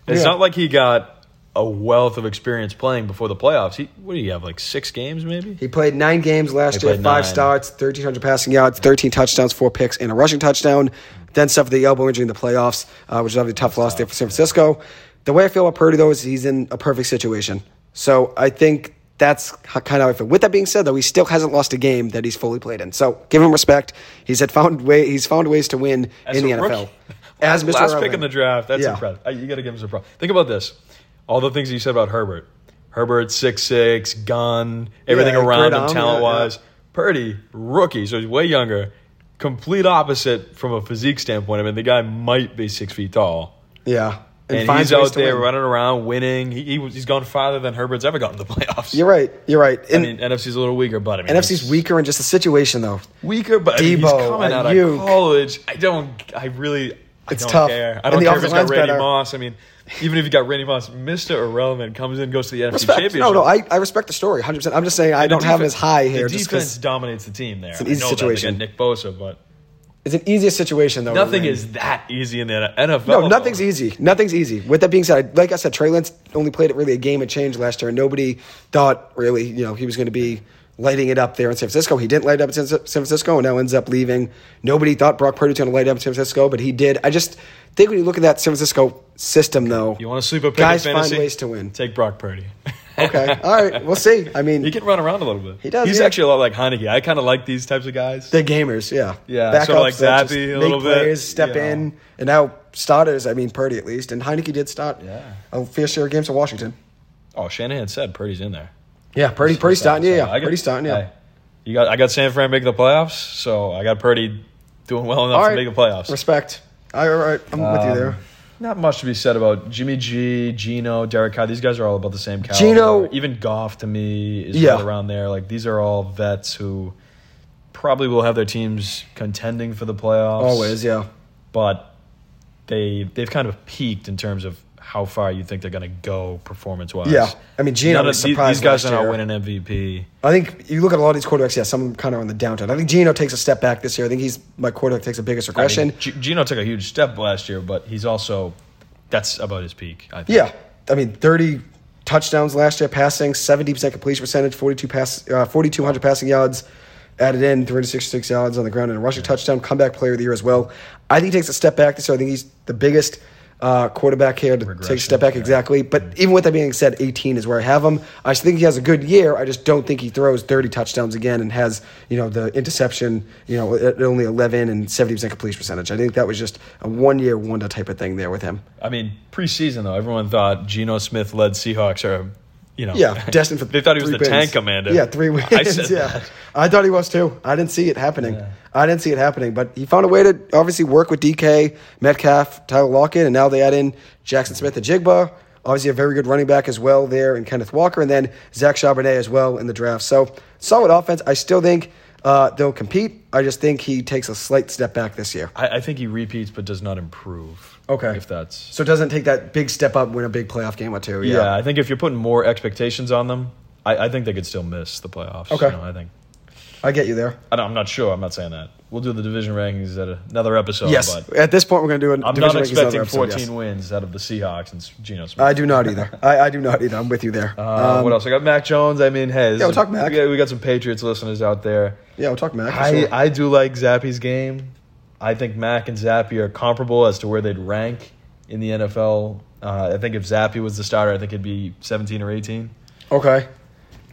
it's Yeah. not like he got a wealth of experience playing before the playoffs. He, what do you have, like six games maybe? He played nine games last He year, five nine. starts, 1,300 passing yards, 13 touchdowns, four picks, and a rushing touchdown. Then suffered the elbow injury in the playoffs, uh, which is obviously a tough loss there for San Francisco. The way I feel about Purdy, though, is he's in a perfect situation. So I think that's kind of how I feel. With that being said, though, he still hasn't lost a game that he's fully played in. So give him respect. He's had found way he's found ways to win As in the a NFL. As Mr. last pick in the draft, that's Yeah. impressive. Uh, You got to give him some props. Think about this: all the things you said about Herbert, Herbert six six, gun, everything Yeah, around him, talent wise. yeah. Purdy, rookie, so he's way younger. Complete opposite from a physique standpoint. I mean, the guy might be six feet tall. Yeah. And, finds he's out there running around, winning. He, he was, he's gone farther than Herbert's ever gotten to the playoffs. You're right. You're right. I mean, NFC's a little weaker, but I mean, NFC's weaker in just the situation, though. weaker, but I mean, he's coming out of college. I don't. I really. I It's don't tough. care. I don't care if he's got Randy better. Moss. I mean, even if you got Randy Moss, Mister Irrelevant comes in, goes to the NFC Respect. Championship. No, no, I, I respect the story 100%. I'm just saying I And don't have him as high here The just defense dominates the team there. It's an easy situation. Nick Bosa, but it's an easier situation, though. nothing is that easy in the NFL. No, nothing's easy. Nothing's easy. With that being said, like I said, Trey Lance only played it really a game and change last year, and nobody thought really, you know, he was going to be lighting it up there in San Francisco. He didn't light up in San Francisco, and now ends up leaving. Nobody thought Brock Purdy was going to light up in San Francisco, but he did. I just think when you look at that San Francisco system, though, You want to sleep a guys in find fantasy? ways to win. Take Brock Purdy. Okay, all right, we'll see. I mean, He can run around a little bit. He does, He's yeah. actually a lot like Heinicke. I kind of like these types of guys. They're gamers, yeah. Yeah, Backups sort of like Zappe a little bit, plays, step in, and now starters. I mean, Purdy at least, and Heinicke did start. Yeah. a fair share of games for Washington. Oh, Shanahan said Purdy's in there. Yeah, Purdy, Purdy starting. Yeah, yeah. Purdy starting. Yeah. Hey, you got. I got San Fran making the playoffs, so I got Purdy doing well enough All to make the playoffs. Respect. All right, all right. I'm with you Um, there. Not much to be said about Jimmy G, Geno, Derek Carr. These guys are all about the same caliber. Geno- even Goff to me is Yeah. right around there. Like these are all vets who probably will have their teams contending for the playoffs. Always, yeah. but they they've kind of peaked in terms of how far you think they're going to go performance wise. Yeah. I mean, Geno was surprised these guys are not winning MVP. I think you look at a lot of these quarterbacks. Yeah, some kind of on the downturn. I think Geno takes a step back this year. I think he's my quarterback takes the biggest I regression. mean, G- Geno took a huge step last year, but he's also that's about his peak. I think. Yeah, I mean, thirty touchdowns last year, passing, seventy percent completion percentage, forty-two pass, uh, forty-two hundred passing yards, added in three hundred sixty-six yards on the ground and a rushing touchdown. Comeback player of the year as well. I think he takes a step back this year. I think he's the biggest. Uh, quarterback here to take a step back yeah. exactly, but even with that being said, 18 is where I have him. I think he has a good year. I just don't think he throws 30 touchdowns again and has you know the interception you know at only 11 and 70 percent completion percentage. I think that was just a one year wonder type of thing there with him. I mean, preseason though, everyone thought Geno Smith led Seahawks are, you know, Yeah, destined for. they thought he was the wins. tank commander. Yeah, three wins. I said yeah, that. I thought he was too. I didn't see it happening. Yeah. I didn't see it happening, but he found a way to obviously work with DK, Metcalf, Tyler Lockett, and now they add in Jaxon Smith-Njigba. Obviously, a very good running back as well there, and Kenneth Walker, and then Zach Charbonnet as well in the draft. So solid offense. I still think uh, they'll compete. I just think he takes a slight step back this year. I, I think he repeats but does not improve. Okay. if that's So it doesn't take that big step up, win a big playoff game or two. yeah. yeah I think if you're putting more expectations on them, I, I think they could still miss the playoffs. Okay. you know, I think. I get you there. I don't, I'm not sure. I'm not saying that. We'll do the division rankings at another episode. yes, but at this point, we're going to do a I'm not expecting episode, 14 yes. wins out of the Seahawks and Geno Smith. I do not either. I, I do not either. I'm with you there. Uh, Um, what else? I got Mac Jones. I mean, hey, Yeah, we'll talk Mac. We got, we got some Patriots listeners out there. Yeah, we'll talk Mac. I, sure. I do like Zappe's game. I think Mac and Zappe are comparable as to where they'd rank in the NFL. Uh, I think if Zappe was the starter, I think it'd be 17 or 18. okay.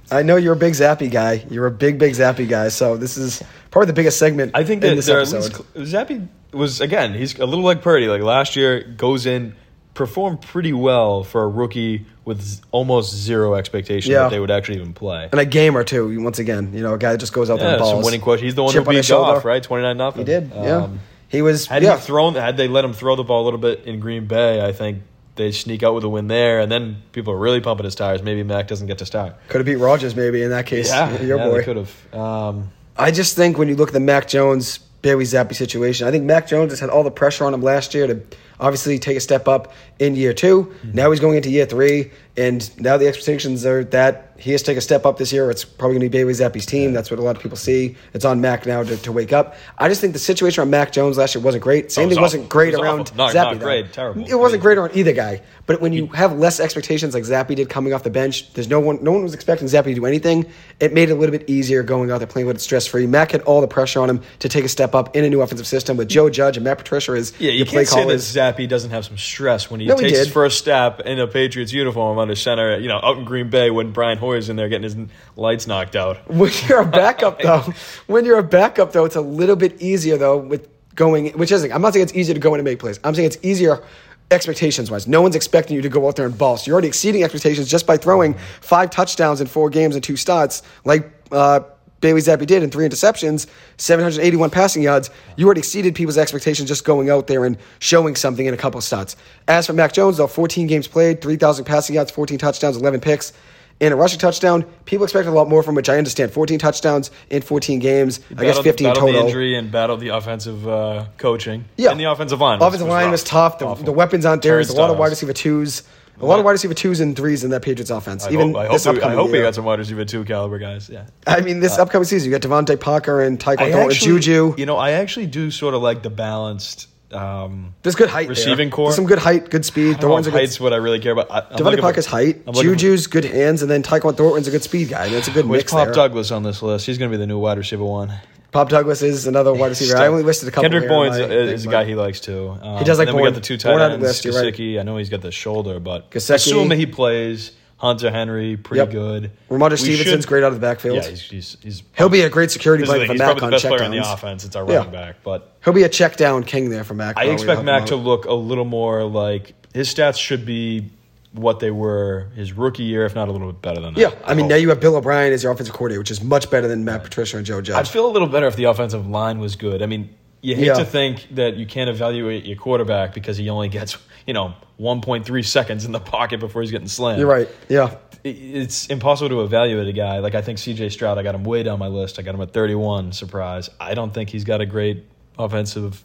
I know you're a big Zappe guy. You're a big, big Zappe guy. So this is probably the biggest segment. I think in that this they're at episode. least, Zappe was again. He's a little like Purdy. Like last year, goes in, performed pretty well for a rookie with z- almost zero expectation Yeah. that they would actually even play. and a game or two. Once again, you know, a guy that just goes out there and balls. some winning quote. He's the one Chip who beat shoulder. Goff, right? Twenty nine nothing. He did. Yeah, Um, he was. Had yeah, he thrown, had they let him throw the ball a little bit in Green Bay, I think they sneak out with a win there, and then people are really pumping his tires. Maybe Mac doesn't get to start. could have beat Rodgers maybe in that case. Yeah, your yeah, boy. could have. Um, I just think when you look at the Mac Jones Bailey Zappe situation, I think Mac Jones has had all the pressure on him last year to obviously take a step up in year 2 Mm-hmm. Now he's going into year three, and now the expectations are that he has to take a step up this year. It's probably going to be Bailey Zappe's team. That's what a lot of people see. It's on Mac now to, to wake up. I just think the situation around Mac Jones last year wasn't great. Same it was thing wasn't great was around awful. Not- Zappe. not great, terrible. It wasn't great around either guy. But when you have less expectations like Zappe did coming off the bench, there's no one no one was expecting Zappe to do anything. It made it a little bit easier going out there playing with it stress free. Mac had all the pressure on him to take a step up in a new offensive system with Joe Judge and Matt Patricia as yeah, you your play can't say callers. Doesn't have some stress when he No, he takes his first step in a Patriots uniform under center. You know, out in Green Bay when Brian Hoyer's in there getting his lights knocked out. When you're a backup though, when you're a backup though, it's a little bit easier though with going. Which isn't. I'm not saying it's easier to go in and make plays. I'm saying it's easier expectations wise. No one's expecting you to go out there and ball. So you're already exceeding expectations just by throwing five touchdowns in four games and two starts, like uh, Bailey Zappe did, in three interceptions, 781 passing yards. You already exceeded people's expectations just going out there and showing something in a couple of starts. As for Mac Jones, though, 14 games played, 3,000 passing yards, 14 touchdowns, 11 picks. And a rushing touchdown, people expect a lot more from which I understand. 14 touchdowns in 14 games. I guess 15 battled total. the injury and battled the offensive uh, coaching. Yeah. and the offensive line. Offensive line rough. was tough. The, the weapons aren't there. There's a lot of wide receiver twos. A lot of wide receiver twos and threes in that Patriots offense. I Even hope, I this hope, we, I hope we got some wide receiver two caliber guys. Yeah. I mean, this upcoming season, you got DeVante Parker and Tyquan Thornton, Juju. You know, I actually do sort of like the balanced. Um, There's good height. receiving there. core. There's some good height, good speed. Know Thornton's a good. height's what I really care about. I, I'm Devontae for- Parker's height. I'm looking for- Juju's good hands, and then Tyquan Thornton's a good speed guy. That's a good Where's mix Pop there. Douglas on this list? He's going to be the new wide receiver one. Pop Douglas is another wide receiver. I only listed a couple. Kendrick Boyd's is, is a guy he likes too. Um, He does like and then we got the two tight ends. list, right. I know he's got the shoulder, but Gesicki. assume he plays. Hunter Henry, pretty Yep. good. Rhamondre Stevenson's should- great out of the backfield. Yeah, he's, he's, he's He'll be a great security this is the blanket for he's Mac on the best player on the offense. It's our Yeah. running back, but He'll be a check down king there for Mac. I expect Mac to look a little more like his stats should be what they were his rookie year, if not a little bit better than that. Yeah, I mean hope. now you have Bill O'Brien as your offensive coordinator, which is much better than Matt Patricia and Joe Judge. I'd feel a little better if the offensive line was good. I mean, you hate Yeah. to think that you can't evaluate your quarterback because he only gets, you know, 1.3 seconds in the pocket before he's getting slammed. You're right. Yeah, It's impossible to evaluate a guy. Like, I think CJ Stroud, I got him way down my list. I got him at 31, surprise. I don't think he's got a great offensive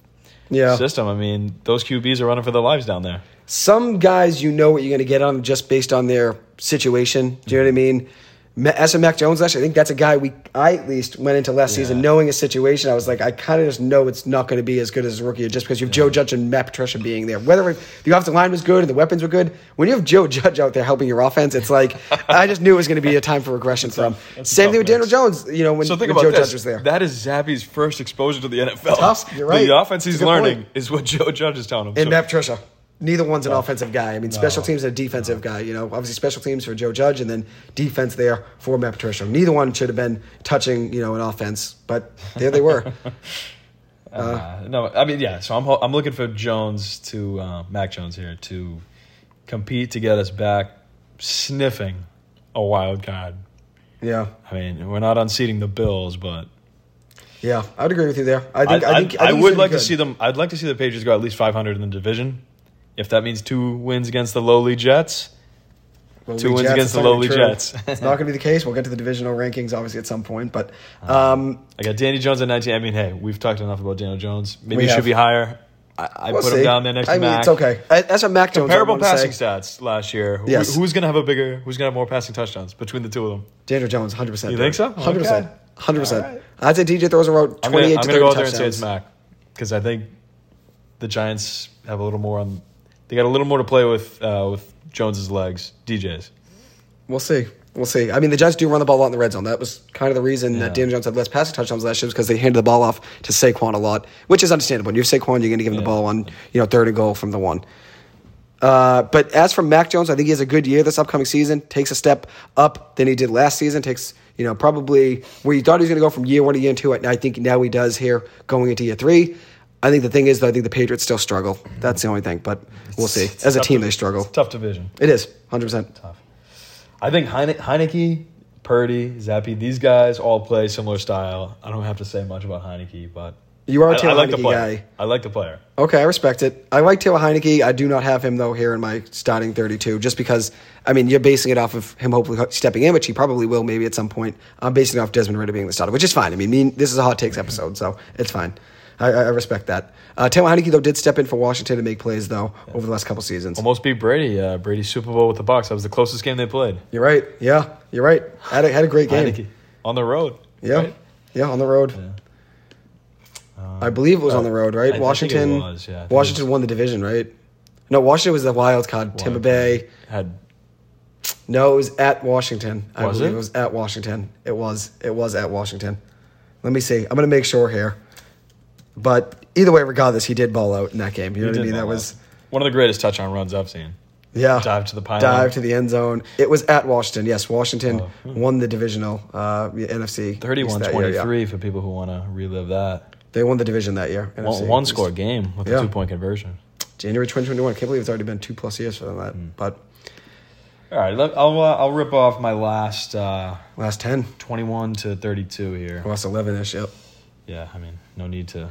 yeah. system. I mean, those QBs are running for their lives down there. Some guys you know what you're going to get on them just based on their situation. Do you know what I mean? As for Mac Jones last year, I think that's a guy we I at least went into last season knowing his situation. I was like, I kind of just know it's not going to be as good as a rookie just because you have Joe Judge and Matt Patricia being there. Whether the offensive line was good and the weapons were good, when you have Joe Judge out there helping your offense, it's like I just knew it was going to be a time for regression for him. That's a Same thing with Daniel. Jones. You know when, So think when Joe this. Judge was there. That is Zappe's first exposure to the NFL. Tough. You're right. The offense he's learning point. is what Joe Judge is telling him. And So- Matt Patricia. Neither one's an offensive guy. I mean, special teams and a defensive guy. You know, obviously special teams for Joe Judge, and then defense there for Matt Patricia. Neither one should have been touching, you know, an offense, but there they were. Uh, no, I mean, yeah. So I'm I'm looking for Jones to uh, Mac Jones here to compete to get us back sniffing a wild card. yeah, I mean, we're not unseating the Bills, but yeah, I would agree with you there. I I, think. I, think. I, I think he's would like to see them. I'd like to see the Patriots go at least 500 in the division. If that means two wins against the lowly Jets, Lowly two wins Jets, against the lowly. Jets. it's not going to be the case. We'll get to the divisional rankings obviously at some point, but um, I got Danny Jones at 19. I mean, hey, we've talked enough about Daniel Jones. Maybe he should be higher. I, I we'll put see. him down there next I to mean, Mac. it's okay. I- That's a Mac Jones. Comparable passing say. stats last year. Who- Yes. who's going to have a bigger? Who's going to have more passing touchdowns between the two of them? Daniel Jones, hundred percent. You think so? Hundred percent. Hundred percent. I'd say DJ throws around I'm going twenty-eight to to thirty go out there and touchdowns. say it's Mac because I think the Giants have a little more on. They got a little more to play with uh, with Jones's legs. DJ's. We'll see. We'll see. I mean, the Giants do run the ball a lot in the red zone. That was kind of the reason Yeah. that Dan Jones had less passing touchdowns last year because they handed the ball off to Saquon a lot, which is understandable. When you have Saquon, you're going to give him the ball on you know third and goal from the one. Uh, but as for Mac Jones, I think he has a good year this upcoming season. Takes a step up than he did last season. Takes you know probably where you thought he was going to go from year one to year two. I think now he does here going into year three. I think the thing is, though, I think the Patriots still struggle. That's the only thing, but we'll see. It's As a team, they struggle. it's a tough division. It is 100. percent Tough. I think Heine- Heinicke, Purdy, Zappe, these guys all play similar style. I don't have to say much about Heinicke, but You are a I, I Taylor like the Heinicke player. guy. I like the player. Okay, I respect it. I like Taylor Heinicke. I do not have him though here in my starting 32, just because. I mean, you're basing it off of him hopefully stepping in, which he probably will maybe at some point. I'm basing it off Desmond Ridder being the starter, which is fine. I mean, me, this is a hot takes episode, so it's fine. I, I I respect that. Uh, Taylor Heinicke though did step in for Washington to make plays though over the last couple seasons. Almost beat Brady. Uh, Brady's Super Bowl with the Bucs. That was the closest game they played. You're right. Yeah, you're right. Had a, had a great game. Heinicke on the road. Yeah, right? yeah, on the road. I believe it was on the road, right? I Washington. was, yeah. I Washington was- won the division, right? No, Washington was the wild card. Tampa Bay. had No, it was at Washington. I Was believe it? it was at Washington. It was. It was at Washington. Let me see. I'm going to make sure here. But either way, regardless, he did ball out in that game. You know what I mean? That was one of the greatest touchdown runs I've seen. yeah. Dive to the pylon. Dive to the end zone. It was at Washington. Yes, Washington Oh, hmm. won the divisional uh, NFC. East 31 that year, yeah. 23 for people who want to relive that. They won the division that year. One, NFC one score game with Yeah. a two point conversion. January 2021. I can't believe it's already been two plus years for them. That, Hmm. but All right, let, I'll uh, I'll rip off my last uh, last 10, 21 to 32 here. last 11 ish. Yep. Yeah, I mean, no need to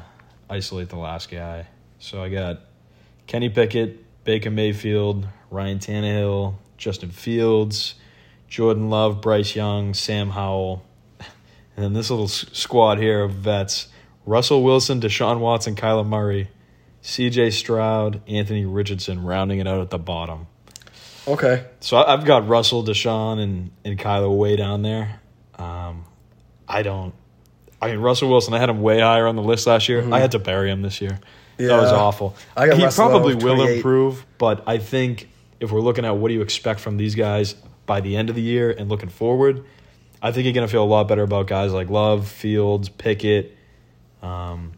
isolate the last guy. So I got Kenny Pickett, Baker Mayfield, Ryan Tannehill, Justin Fields, Jordan Love, Bryce Young, Sam Howell, and then this little s- squad here of vets: Russell Wilson, Deshaun Watson, Kyler Murray, C.J. Stroud, Anthony Richardson, rounding it out at the bottom. Okay. So I've got Russell, Deshaun, and and Kyler way down there. Um, I don't. I mean, Russell Wilson. I had him way higher on the list last year. I had to bury him this year. Yeah. That was awful. I got he Russell probably will improve, but I think if we're looking at what do you expect from these guys by the end of the year and looking forward, I think you're going to feel a lot better about guys like Love, Fields, Pickett, um,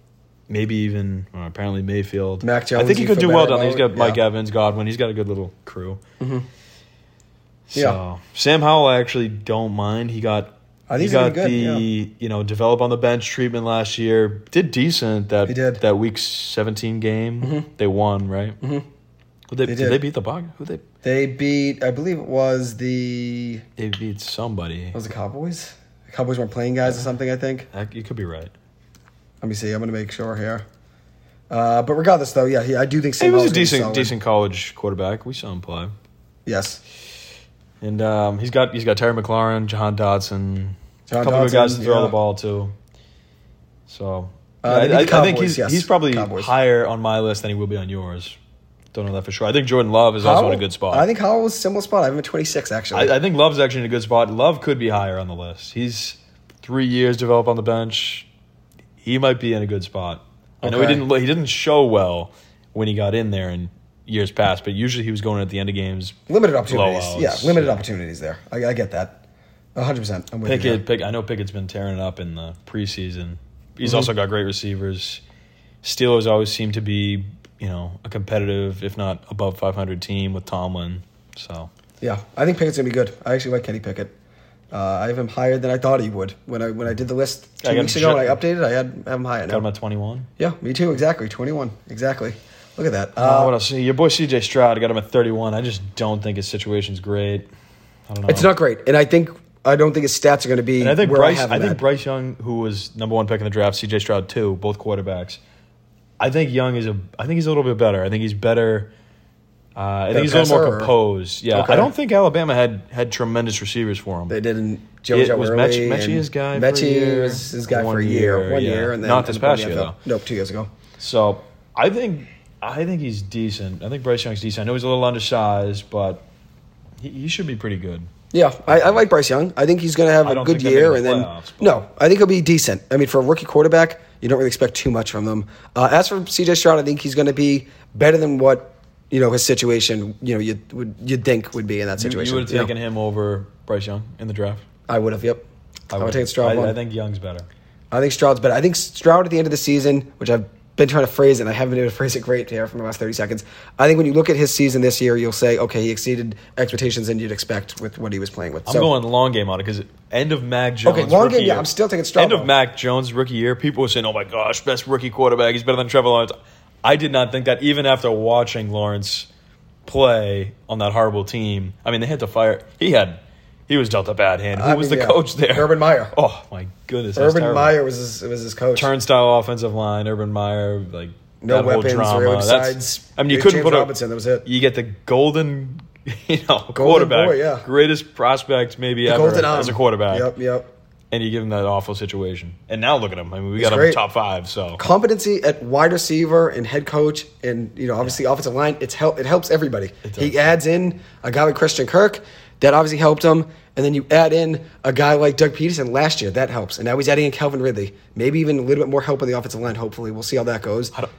maybe even well, apparently Mayfield. Mac I think he could do well down there. He's got Mike Evans, Godwin. He's got a good little crew. So, Yeah. Sam Howell, I actually don't mind. He got. I think he got be the good, you know develop on the bench treatment last year. Did decent that He did. that week seventeen game. They won right. Mm-hmm. They, They did. they beat the Bug? Who they They beat, I believe it was the they beat somebody. was the Cowboys. The Cowboys weren't playing guys or something. I think. You could be right. Let me see. I'm gonna make sure here. Uh, but regardless, though, yeah, he, I do think He was a decent decent college quarterback. We saw him play, Yes, and um, he's got he's got Terry McLaurin, Jahan Dotson, A couple of Dotson, guys to throw yeah. the ball to. So Uh, yeah, I, the I think he's yes, he's probably Cowboys. higher on my list than he will be on yours. Don't know that for sure. I think Jordan Love is also in a good spot. I think Howell was a similar spot. I have him at 26 actually. I, I think Love's actually in a good spot. Love could be higher on the list. He's three years develop on the bench. He might be in a good spot. I know he didn't he didn't show well when he got in there in years past, but usually he was going at the end of games. limited opportunities. blowouts, yeah, limited yeah. opportunities there. I, I get that. 100. percent I'm with you. Pickett, there. Pick, I know Pickett's been tearing it up in the preseason. He's Mm-hmm. also got great receivers. Steelers always seem to be, you know, a competitive, if not above 500 team with Tomlin. So Yeah, I think Pickett's gonna be good. I actually like Kenny Pickett. Uh, I have him higher than I thought he would when I when I did the list two I weeks ago. When I updated, I had have him higher got him at 21. Yeah, me too. Exactly, 21. Exactly. Look at that. Uh, Uh, what else? Your boy CJ Stroud, I got him at 31. I just don't think his situation's great. I don't know. it's not great, and I think I don't think his stats are going to be And I think where Bryce. I have I, think at. Bryce Young, who was number one pick in the draft, CJ Stroud too, both quarterbacks. I think Young is a. I think he's a little bit better. I think he's better. Uh, I think he's a little more composed. Yeah, Okay. I don't think Alabama had had tremendous receivers for him. They didn't. Joe It was Metchie- Metchie his guy Metchie year? was his guy One for a year, year, one yeah. year, and then Not this past year, though. Nope, two years ago. So I think I think he's decent. I think Bryce Young's decent. I know he's a little undersized, but he, he should be pretty good. Yeah, I, I like Bryce Young. I think he's going to have a good year, and the then playoffs, no, I think he'll be decent. I mean, for a rookie quarterback, you don't really expect too much from them. Uh, as for C.J. Stroud, I think he's going to be better than what you know his situation. You know, you would you'd think would be in that situation. you would have taken him over Bryce Young in the draft. I would have. Yep. I would would've. take Stroud. I. I think Young's better. I think Stroud's better. I think Stroud at the end of the season, which I've been trying to phrase it, and I haven't been able to phrase it great here for the last 30 seconds. I think when you look at his season this year, you'll say, okay, he exceeded expectations than you'd expect with what he was playing with. I'm So- going long game on it because end of Mac Jones. Okay, long game, yeah, I'm still taking Strabo. End of Mac Jones rookie year. People were saying, "Oh my gosh, best rookie quarterback. He's better than Trevor Lawrence." I did not think that even after watching Lawrence play on that horrible team. I mean, they had to fire. He had. He was dealt a bad hand. Who I was mean, the yeah. coach there? Urban Meyer. Oh my goodness, that's Urban terrible. Meyer was his, was his coach. turnstile offensive line. Urban Meyer, like no that whole weapons, drama. That's- I mean, you James couldn't put Robinson. a. That was it. You get the golden, you know, quarterback, boy, yeah. greatest prospect maybe The ever golden as a quarterback, Yep, yep. and you give him that awful situation. And now look at him. I mean, we He's got him great. top five. So competency at wide receiver and head coach and you know obviously offensive line it's help it helps everybody does. he adds in a guy like christian kirk that obviously helped him and then you add in a guy like Doug Pederson last year that helps and now he's adding in calvin ridley maybe even a little bit more help on the offensive line hopefully we'll see how that goes I don't,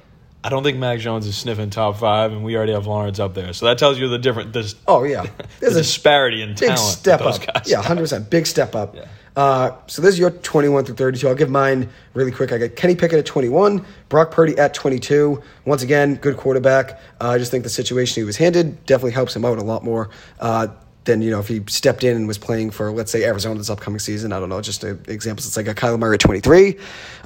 I don't think Mac Jones is sniffing top five, and we already have Lawrence up there. So that tells you the different. There's oh yeah the there's a disparity in big talent. step up yeah 100% big step up Yeah. Uh, so this is your 21 through 32. I'll give mine really quick. I got Kenny Pickett at 21, Brock Purdy at 22. Once again, good quarterback. Uh, I just think the situation he was handed definitely helps him out a lot more uh, than you know if he stepped in and was playing for let's say Arizona this upcoming season. I don't know, just a, examples. It's like a Kyler Murray at 23.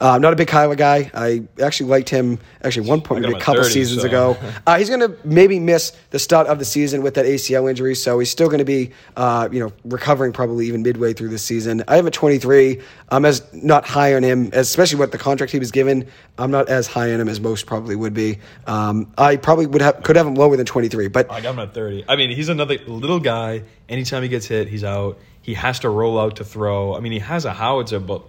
Uh, I'm not a big Kyler guy. I actually liked him actually one point maybe a couple 30, seasons so- ago. Uh, he's going to maybe miss the start of the season with that ACL injury, so he's still going to be, uh, you know, recovering probably even midway through the season. I have a 23. I'm as not high on him, as, especially what the contract he was given. I'm not as high on him as most probably would be. Um, I probably would have could have him lower than 23, but I got him at 30. I mean, he's another little guy. Anytime he gets hit, he's out. He has to roll out to throw. I mean, he has a howitzer, but.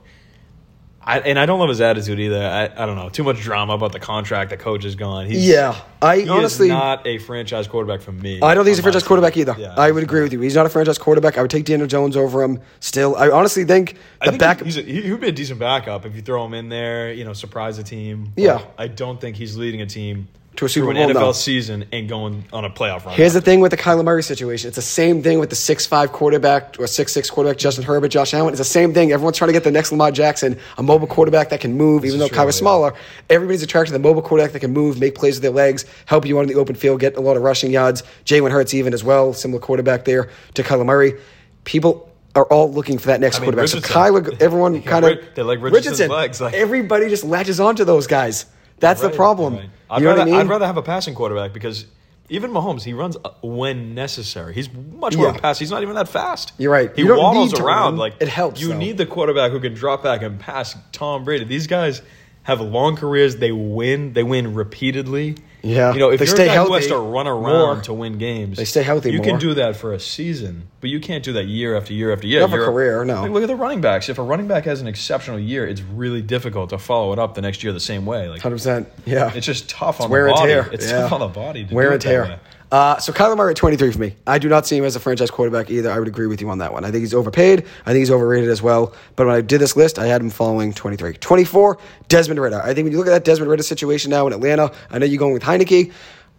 I, and I don't love his attitude either. I, I don't know. Too much drama about the contract. The coach is gone. He's, yeah, I he honestly. not a franchise quarterback for me. I don't think he's a franchise team. quarterback either. Yeah, I would agree with you. He's not a franchise quarterback. I would take Daniel Jones over him still. I honestly think I the think back. he's a, he, he would be a decent backup if you throw him in there. You know, surprise a team. But Yeah. I don't think he's leading a team To a Super Bowl, an NFL no. season and going on a playoff run. Here's the thing with the Kyler Murray situation. It's the same thing with the six-five quarterback or six-six quarterback, Justin Herbert, Josh Allen. It's the same thing. Everyone's trying to get the next Lamar Jackson, a mobile quarterback that can move, even though Kyler's smaller. Everybody's attracted to the mobile quarterback that can move, make plays with their legs, help you out in the open field, get a lot of rushing yards. Jalen Hurts even as well, similar quarterback there to Kyler Murray. People are all looking for that next I mean, quarterback. So Richardson. Kyler, everyone Yeah, kind of they like Richardson's legs, like- everybody just latches onto those guys. That's the problem. right. I'd rather, I mean? I'd rather have a passing quarterback because even Mahomes, he runs when necessary. He's much more Yeah. pass. He's not even that fast. You're right. He You waddles around run. like It helps, You though. need the quarterback who can drop back and pass Tom Brady. These guys have long careers. They win. They win repeatedly. Yeah. You know, if They you're stay a guy who has to run around more. to win games, They stay healthy You more. can do that for a season, but you can't do that year after year after year. Not for You're- a career, no. Like, look at the running backs. If a running back has an exceptional year, it's really difficult to follow it up the next year the same way. Like 100%. Yeah. it's just tough on wear the and body. tear. It's Yeah. tough on the body. To wear do and it that way. tear. Uh, so Kyler Murray at 23 for me. I do not see him as a franchise quarterback either. I would agree with you on that one. I think he's overpaid. I think he's overrated as well. But when I did this list, I had him following 23. 24, Desmond Ridder. I think when you look at that Desmond Ridder situation now in Atlanta, I know you're going with Heinicke.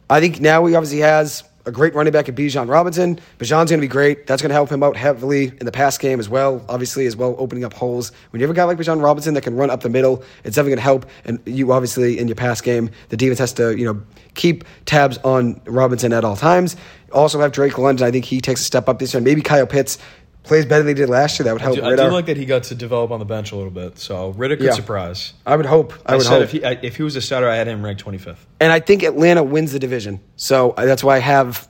I think now he obviously has a great running back in Bijan Robinson. Bijan's going to be great. That's going to help him out heavily in the pass game as well, obviously, as well, opening up holes. When you have a guy like Bijan Robinson that can run up the middle, it's definitely going to help. And you obviously, in your pass game, the defense has to, you know, keep tabs on Robinson at all times. Also have Drake London. I think he takes a step up this year. Maybe Kyle Pitts plays better than he did last year. That would I help do, I do like that he got to develop on the bench a little bit. So Ridder could Yeah. surprise. I would hope. I, I, would said hope. if he I, if he was a starter, I had him ranked 25th. and I think Atlanta wins the division. So uh, that's why I have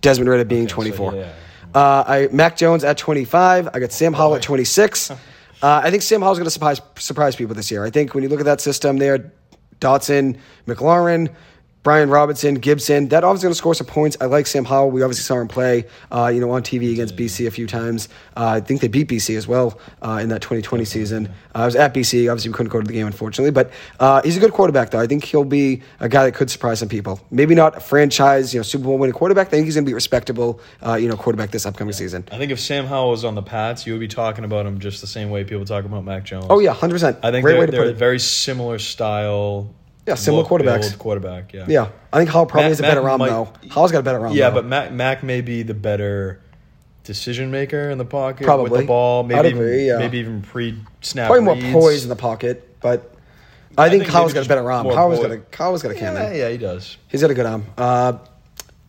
Desmond Ridder being so 24. yeah. Uh, I Mac Jones at 25. I got Sam Howell at 26. Uh, I think Sam Howell's going to surprise surprise people this year. I think when you look at that system there, Dotson, McLaurin, Brian Robinson, Gibson, that obviously going to score some points. I like Sam Howell. We obviously saw him play, uh, you know, on TV against BC a few times. Uh, I think they beat BC as well uh, in that 2020 season. Uh, I was at BC. Obviously, we couldn't go to the game, unfortunately. But uh, he's a good quarterback, though. I think he'll be a guy that could surprise some people. Maybe not a franchise, you know, Super Bowl winning quarterback. I think he's going to be a respectable, uh, you know, quarterback this upcoming season. I think if Sam Howell was on the Pats, you would be talking about him just the same way people talk about Mac Jones. Oh yeah, hundred percent. I think great they're, way to they're put a it. very similar style. Yeah, similar look, quarterbacks. build quarterback. Yeah. Yeah, I think Howell probably Mac- has a better arm might- though. Howell's got a better arm. Yeah, though. but Mac, Mac may be the better decision maker in the pocket probably. with the ball. Maybe agree, yeah. maybe even pre snap. probably more poise in the pocket. But I, I think, think maybe got a better arm. Kyle's got a Kyle's got a cannon. Yeah, yeah, he does. He's got a good arm. Uh,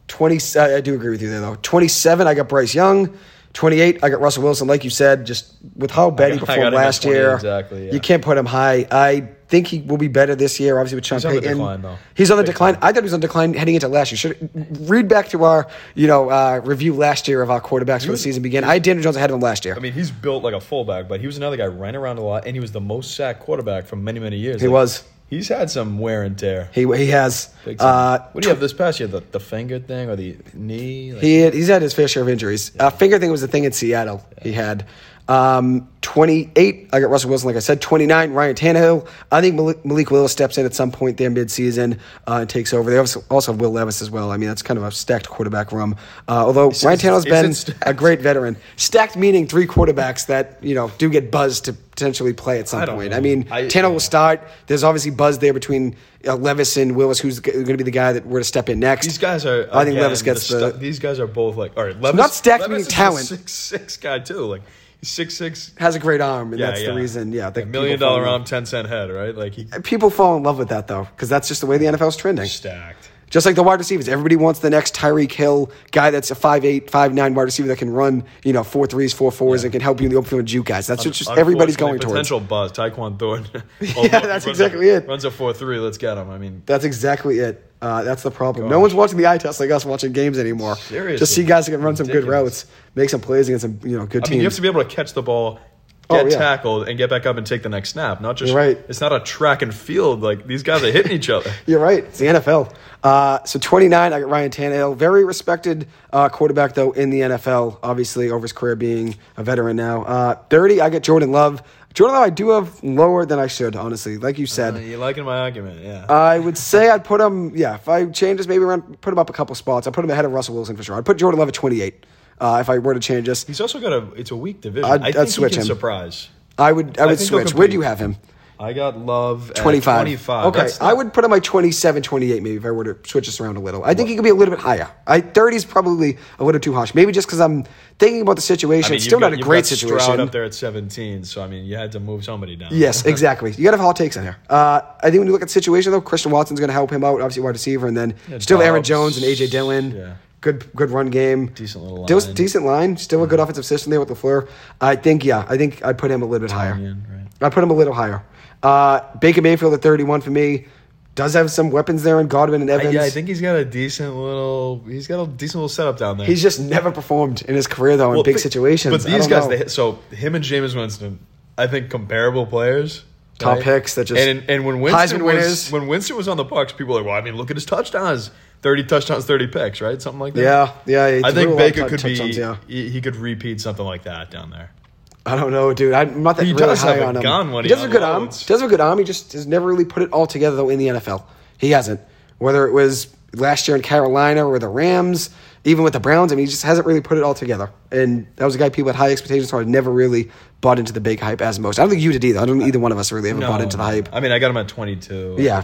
20, I I do agree with you there, though. 27, I got Bryce Young. 28, I got Russell Wilson. Like you said, just with how bad he performed got him at last year, exactly, yeah. you can't put him high. I think he will be better this year, obviously, with Sean He's on the decline, though. He's on the Big decline. time. I thought he was on decline heading into last year. Should read back to our you know uh, review last year of our quarterbacks before the season began. I had Daniel Jones ahead of him last year. I mean, he's built like a fullback, but he was another guy ran around a lot, and he was the most sacked quarterback for many, many years. He Like, was. He's had some wear and tear. he he has. Uh, what do you have this past year? The, the finger thing or the knee? Like, He had, he's had his fair share of injuries. Uh, finger thing was the thing in Seattle. He had um, 28. I got Russell Wilson, like I said. 29. Ryan Tannehill. I think Malik, Malik Willis steps in at some point there midseason uh, and takes over. They also, also have Will Levis as well. I mean, that's kind of a stacked quarterback room. Uh, although Ryan Tannehill's is been a great veteran. Stacked meaning three quarterbacks that you know do get buzzed to potentially play at some I point. know. I mean, I- Tannehill yeah. will start. There's obviously buzz there between uh, Levis and Willis, who's going to be the guy that were to step in next. These guys are. I think again, Levis gets the. the- these guys are both like. All right, Levis. not stacked, Levis meaning is talent. Six six guy too. Like six six. has a great arm, and Yeah, that's yeah. the reason. Yeah, A million people fall in dollar arm, ten cent head, right? Like he People fall in love with that though, because that's just the way the NFL's trending. stacked. Just like the wide receivers, everybody wants the next Tyreek Hill guy that's a 5'8", 5'9", wide receiver that can run, you know, four threes, four fours, and can help you in the open field and juke guys. That's what just everybody's going Unfortunately, towards. Potential buzz, Tyquan Thornton. Yeah, that's exactly it. Runs a four three. Let's get him. I mean, That's exactly it. Uh, that's the problem. No one's watching the eye test like us watching games anymore. Seriously. Just see guys that can run some good routes, make some plays against some you know good I teams. mean, you have to be able to catch the ball, Oh, get yeah. tackled, and get back up and take the next snap. Not just You're right. It's not a track and field. Like these guys are hitting each other. You're right. It's the NFL. Uh, so 29, I got Ryan Tannehill. Very respected uh, quarterback, though, in the NFL, obviously, over his career being a veteran now. Uh, 30, I get Jordan Love. Jordan Love, I do have lower than I should, honestly. Like you said, Uh, you liking my argument? Yeah. I would say I'd put him, yeah, if I change this, maybe around, put him up a couple spots. I'd put him ahead of Russell Wilson for sure. I'd put Jordan Love at 28 uh, if I were to change this. He's also got a. It's a weak division. I'd- I I'd think switch him. surprise. I would I I would switch. Where do you have him? I got Love at 25. 25. Okay, That's I would put him like 27, 28 maybe if I were to switch this around a little. I think he could be a little bit higher. I 30 is probably a little too harsh. Maybe just because I'm thinking about the situation. I mean, it's still got- not a great got situation. Stroud up there at 17, so I mean, you had to move somebody down. Yes, exactly. You got to have hot takes in here. Uh, I think when you look at the situation, though, Christian Watson's going to help him out, obviously wide receiver, and then Yeah, still Aaron Jones and AJ Dillon. Yeah. Good, good run game. Decent little line. decent line. Still a good offensive system there with Lafleur. I think, yeah, I think I'd put him a little bit higher. Onion, right. I put him a little higher. Uh, Baker Mayfield at 31 for me. Does have some weapons there in Godwin and I, Evans. yeah, I think he's got a decent little. He's got a decent little setup down there. He's just never performed in his career though in Well, big thi- situations. But these guys, they, so him and Jameis Winston, I think comparable players. Top picks that just- and and when Winston Heisman was winners. when Winston was on the Bucs, people were like, well, I mean, look at his touchdowns, thirty touchdowns, thirty picks, right? Something like that. yeah, yeah. I think Baker could be. Yeah. He, he could repeat something like that down there. I don't know, dude. I'm not that He really does high on him. he he does have a good arm. unloads. Does have a good arm. He just has never really put it all together though in the NFL. He hasn't. Whether it was last year in Carolina or the Rams, even with the Browns, I mean, he just hasn't really put it all together. And that was a guy people had high expectations for. I never really bought into the big hype as most. I don't think you did either. I don't think either one of us really ever bought into the hype. I mean, I got him at twenty-two. I Yeah.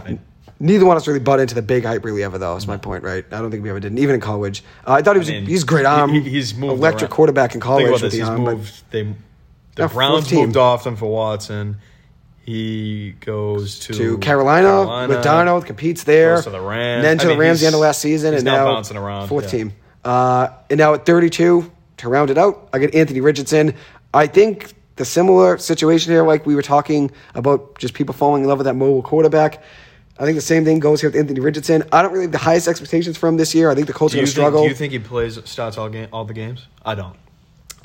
Neither one of us really bought into the big hype really ever, though. That's my point, right? I don't think we ever did, even in college. Uh, I thought he was I mean, he's a great arm. he- he's moved electric around. quarterback in college with this. the He's arm. moved. They, the Yeah, Browns moved off them for Watson. He goes to, to Carolina, with Darnold, competes there. Goes to the Rams. And then to I the mean, Rams the end of last season. and now now bouncing around, Fourth yeah. team. Uh, and now at 32, to round it out, I get Anthony Richardson. I think the similar situation here, like we were talking about just people falling in love with that mobile quarterback. I think the same thing goes here with Anthony Richardson. I don't really have the highest expectations for him this year. I think the Colts Do are going to struggle. do you think he plays starts all game all the games? I don't.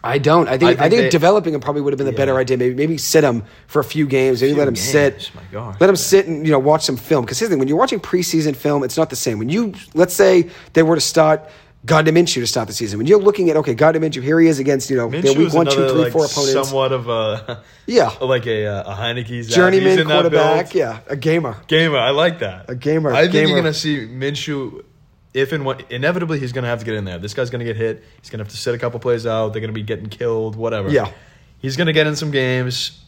I don't. I think I I think, think they- developing him probably would have been the better idea. Maybe maybe sit him for a few games. Maybe Few let him sit. my gosh. Let him sit and you know watch some film. Because here's the thing: when you're watching preseason film, it's not the same. When you let's say they were to start Gardner Minshew to start the season. When you're looking at okay, Gardner Minshew, here he is against you know their Minshew week is one, two, another, three, like, four opponents. Somewhat of a Yeah. like a uh, a Heinicke's Journeyman quarterback, yeah, a gamer. Gamer, I like that. A gamer, I think gamer. you're gonna see Minshew. If and when inevitably he's gonna have to get in there. This guy's gonna get hit. He's gonna have to sit a couple plays out. They're gonna be getting killed. Whatever. Yeah. He's gonna get in some games,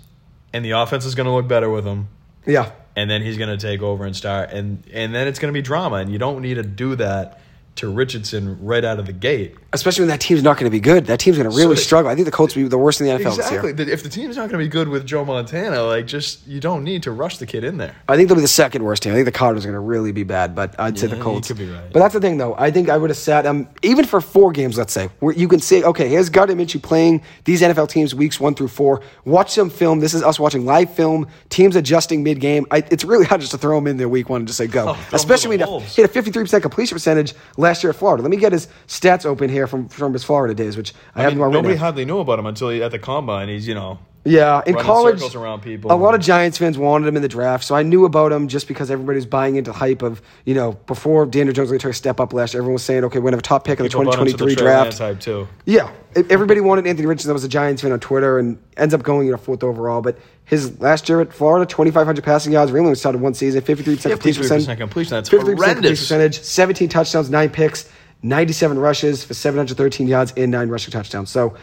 and the offense is gonna look better with him. Yeah, And then he's gonna take over and start, and and then it's gonna be drama. And you don't need to do that to Richardson right out of the gate. Especially when that team's not going to be good. That team's going to really So- struggle. I think the Colts will be the worst in the NFL this Exactly. year. If the team's not going to be good with Joe Montana, like just you don't need to rush the kid in there. I think they'll be the second worst team. I think the Cardinals are going to really be bad, but I'd say the Colts. could be right. But that's the thing, though. I think I would have sat um even for four games, let's say, where you can say, okay, here's Gardner Minshew playing these NFL teams weeks one through four. Watch some film. This is us watching live film. Teams adjusting mid game. It's really hard just to throw them in there week one and just say go. Oh, throw 'em to Especially when he had a 53% completion percentage last year at Florida. Let me get his stats open here from from his Florida days, which I, I have mean, them already. nobody hardly knew about him until he, at the combine. He's you know Yeah, in running college, circles around people. a lot of Giants fans wanted him in the draft, so I knew about him just because everybody was buying into hype of you know before Daniel Jones really took a step up last year. Everyone was saying, okay, we're gonna have a top pick in the bought into 2023 draft. Hype too. Yeah, everybody wanted Anthony Richardson. That was a Giants fan on Twitter, and ends up going you know fourth overall. But his last year at Florida, 2,500 passing yards. Really only started one season, 53% completion 53% completion. That's 53% completion horrendous. percentage, 17 touchdowns, nine picks. 97 rushes for 713 yards and nine rushing touchdowns. So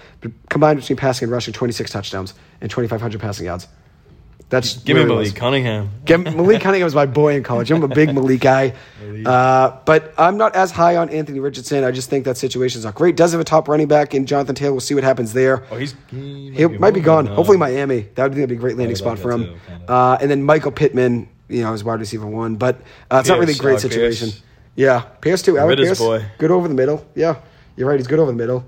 combined between passing and rushing, 26 touchdowns and 2,500 passing yards. That's Give me Malik Cunningham. Get- Malik Cunningham was my boy in college. I'm a big Malik guy. Uh, but I'm not as high on Anthony Richardson. I just think that situation's not great. Does have a top running back in Jonathan Taylor. We'll see what happens there. Oh, he's he He might be gone. Hopefully Miami. That would be a great landing spot for him. too, kinda. Uh, and then Michael Pittman, you know, is wide receiver one. But uh, it's not really a great uh, situation. Pierce. Yeah, Pierce too. Alec Ritter's Pierce, boy. good over the middle. Yeah, you're right. He's good over the middle.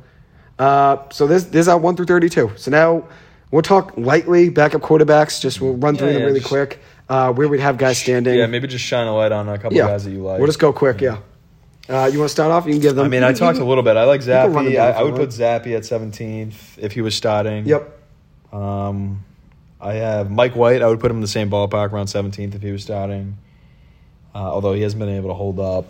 Uh, so this this is our one through thirty-two. So now we'll talk lightly backup quarterbacks. Just we'll run through Yeah, them yeah, really just- quick. Uh, where we'd have guys standing. Yeah, maybe just shine a light on a couple Yeah. guys that you like. We'll just go quick. Yeah. Uh, you want to start off? You can give them. I mean, I can- talked you a little bit. I like can Zappe. I, I would put Zappe at 17th if he was starting. Yep. Um, I have Mike White. I would put him in the same ballpark, around 17th if he was starting. Uh, although he hasn't been able to hold up.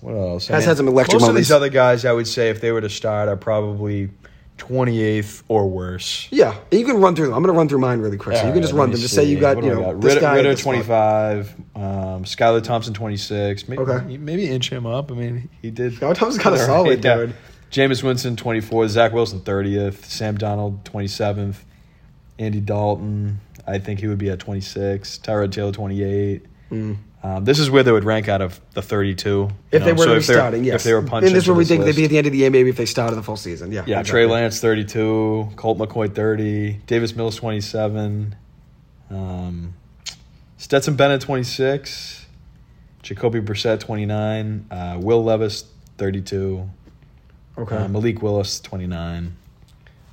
What else? Has had some electric most moments. of these other guys, I would say, if they were to start, are probably 28th or worse. Yeah, and you can run through them. I'm going to run through mine really quick. so you can just right, run let them. Just say you got, What you I know, got? this Ridder, guy. Ridder this 25, um, Skylar Thompson 26. Maybe, Okay. maybe inch him up. I mean, he did. Skylar Thompson's kinda solid, dude. Jameis Winston 24, Zach Wilson 30th, Sam Darnold 27th, Andy Dalton. I think he would be at 26. Tyrod Taylor 28. Um, this is where they would rank out of the 32. you Hmm. If they were so to be if they're- starting, yes. If they were punched and this is where we think they'd be at the end of the year, maybe if they started the full season. Yeah. Yeah, exactly. Trey Lance 32, Colt McCoy 30, Davis Mills 27, um, Stetson Bennett 26, Jacoby Brissett 29, uh, Will Levis 32, Okay. uh, Malik Willis 29.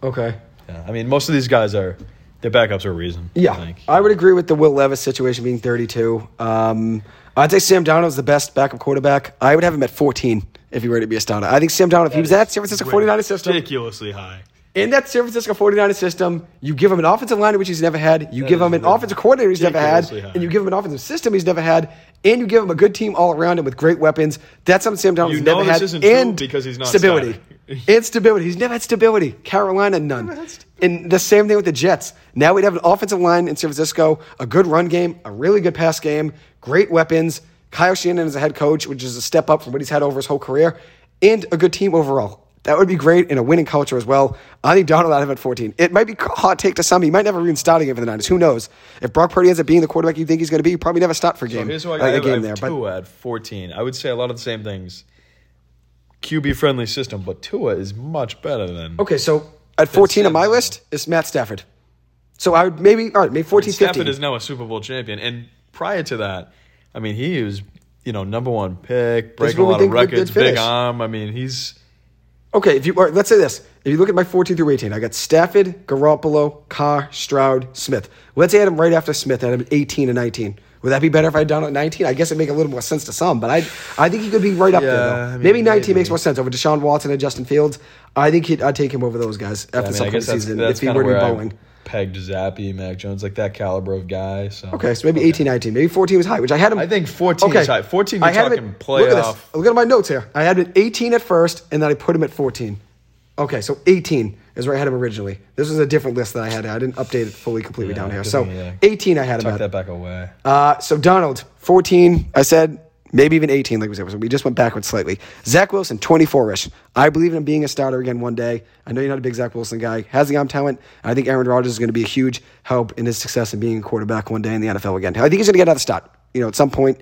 okay. Yeah, I mean, most of these guys are their backups are a reason. Yeah, I. I would agree with the Will Levis situation being 32. Um, I'd say Sam Darnold is the best backup quarterback. I would have him at 14 if he were to be a starter. I think Sam Darnold, if he was at San Francisco 49ers system, ridiculously high. In that San Francisco 49ers system, you give him an offensive line which he's never had, you That give is him an offensive coordinator he's never had, high. and you give him an offensive system he's never had, and you give him a good team all around him with great weapons. That's something Sam Darnold's You know never had. and because he's not stability. and stability. He's never had stability. Carolina, none. And the same thing with the Jets. Now we'd have an offensive line in San Francisco, a good run game, a really good pass game, great weapons. Kyle Shanahan as a head coach, which is a step up from what he's had over his whole career, and a good team overall. That would be great in a winning culture as well. I think Darnold out of at 14. It might be a hot take to some. He might never even start again for the Niners. Who knows? If Brock Purdy ends up being the quarterback you think he's going to be, probably never start for a So game. here's what like I have, game I have there. But Tua at 14. I would say a lot of the same things. QB friendly system, but Tua is much better than. okay, so at 14 on my list is Matt Stafford. So I would maybe all right, maybe 14, Stafford 15. is now a Super Bowl champion, and prior to that, I mean, he was you know number one pick, breaking a lot of think we did records, big arm. I mean, he's Okay, if you right, let's say this. If you look at my 14 through 18, I got Stafford, Garoppolo, Carr, Stroud, Smith. Let's add him right after Smith. Him at 18 and 19. Would that be better if I had done it at 19? I guess it'd make a little more sense to some, but I I think he could be right up there, though. I mean, maybe 19 maybe. makes more sense over Deshaun Watson and Justin Fields. I think he'd, I'd take him over those guys after I mean, some I point guess that's, season that's if he were to be bowling. I pegged Zappe, Mac Jones, like that caliber of guy. So Okay, so maybe 18, 19. Maybe 14 was high, which I had him. I think 14 is high. 14 you're I had him talking at, Look at this. Look at my notes here. I had him at 18 at first, and then I put him at 14. Okay, so 18 is where I had him originally. This was a different list that I had. I didn't update it fully completely Yeah, down here. So yeah. 18 I had him Tuck at. that back away. Uh, so Darnold, 14. I said maybe even 18, like we said. We just went backwards slightly. Zach Wilson, 24 ish. I believe in him being a starter again one day. I know you're not a big Zach Wilson guy. Has the arm talent. I think Aaron Rodgers is going to be a huge help in his success in being a quarterback one day in the NFL again. I think he's going to get another start. You know, at some point,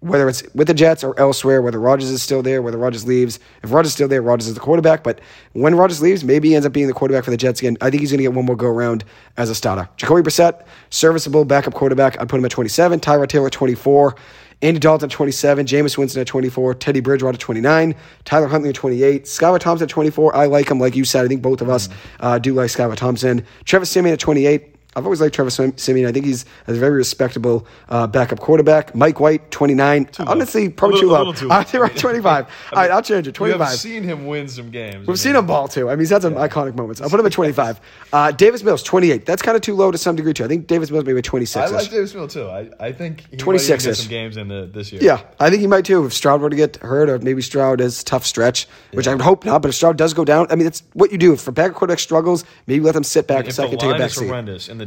whether it's with the Jets or elsewhere, whether Rodgers is still there, whether Rodgers leaves. If Rodgers is still there, Rodgers is the quarterback. But when Rodgers leaves, maybe he ends up being the quarterback for the Jets again. I think he's going to get one more go around as a starter. Jacoby Brissett, serviceable backup quarterback. I put him at 27. Tyrod Taylor, 24. Andy Dalton, at 27. Jameis Winston at 24. Teddy Bridgewater, at 29. Tyler Huntley at 28. Skylar Thompson at 24. I like him, like you said. I think both of us uh, do like Skylar Thompson. Trevor Siemian at 28. I've always liked Trevor Siemian. I think he's a very respectable uh, backup quarterback. Mike White, 29. Honestly, probably A too a low. too say right, 25. All right, I'll change it. 25. We have seen him win some games. We've seen him ball too. I mean, he's had some iconic moments. I'll put him at 25. Uh, Davis Mills, 28. That's kind of too low to some degree too. I think Davis Mills maybe 26. I like Davis Mills too. I, I think he 26 might some games in the, this year. Yeah, I think he might too. If Stroud were to get hurt, or maybe Stroud is tough stretch, which I would hope not. But if Stroud does go down, I mean, that's what you do. If a backup quarterback struggles, maybe let them sit back a If the second, take a back seat.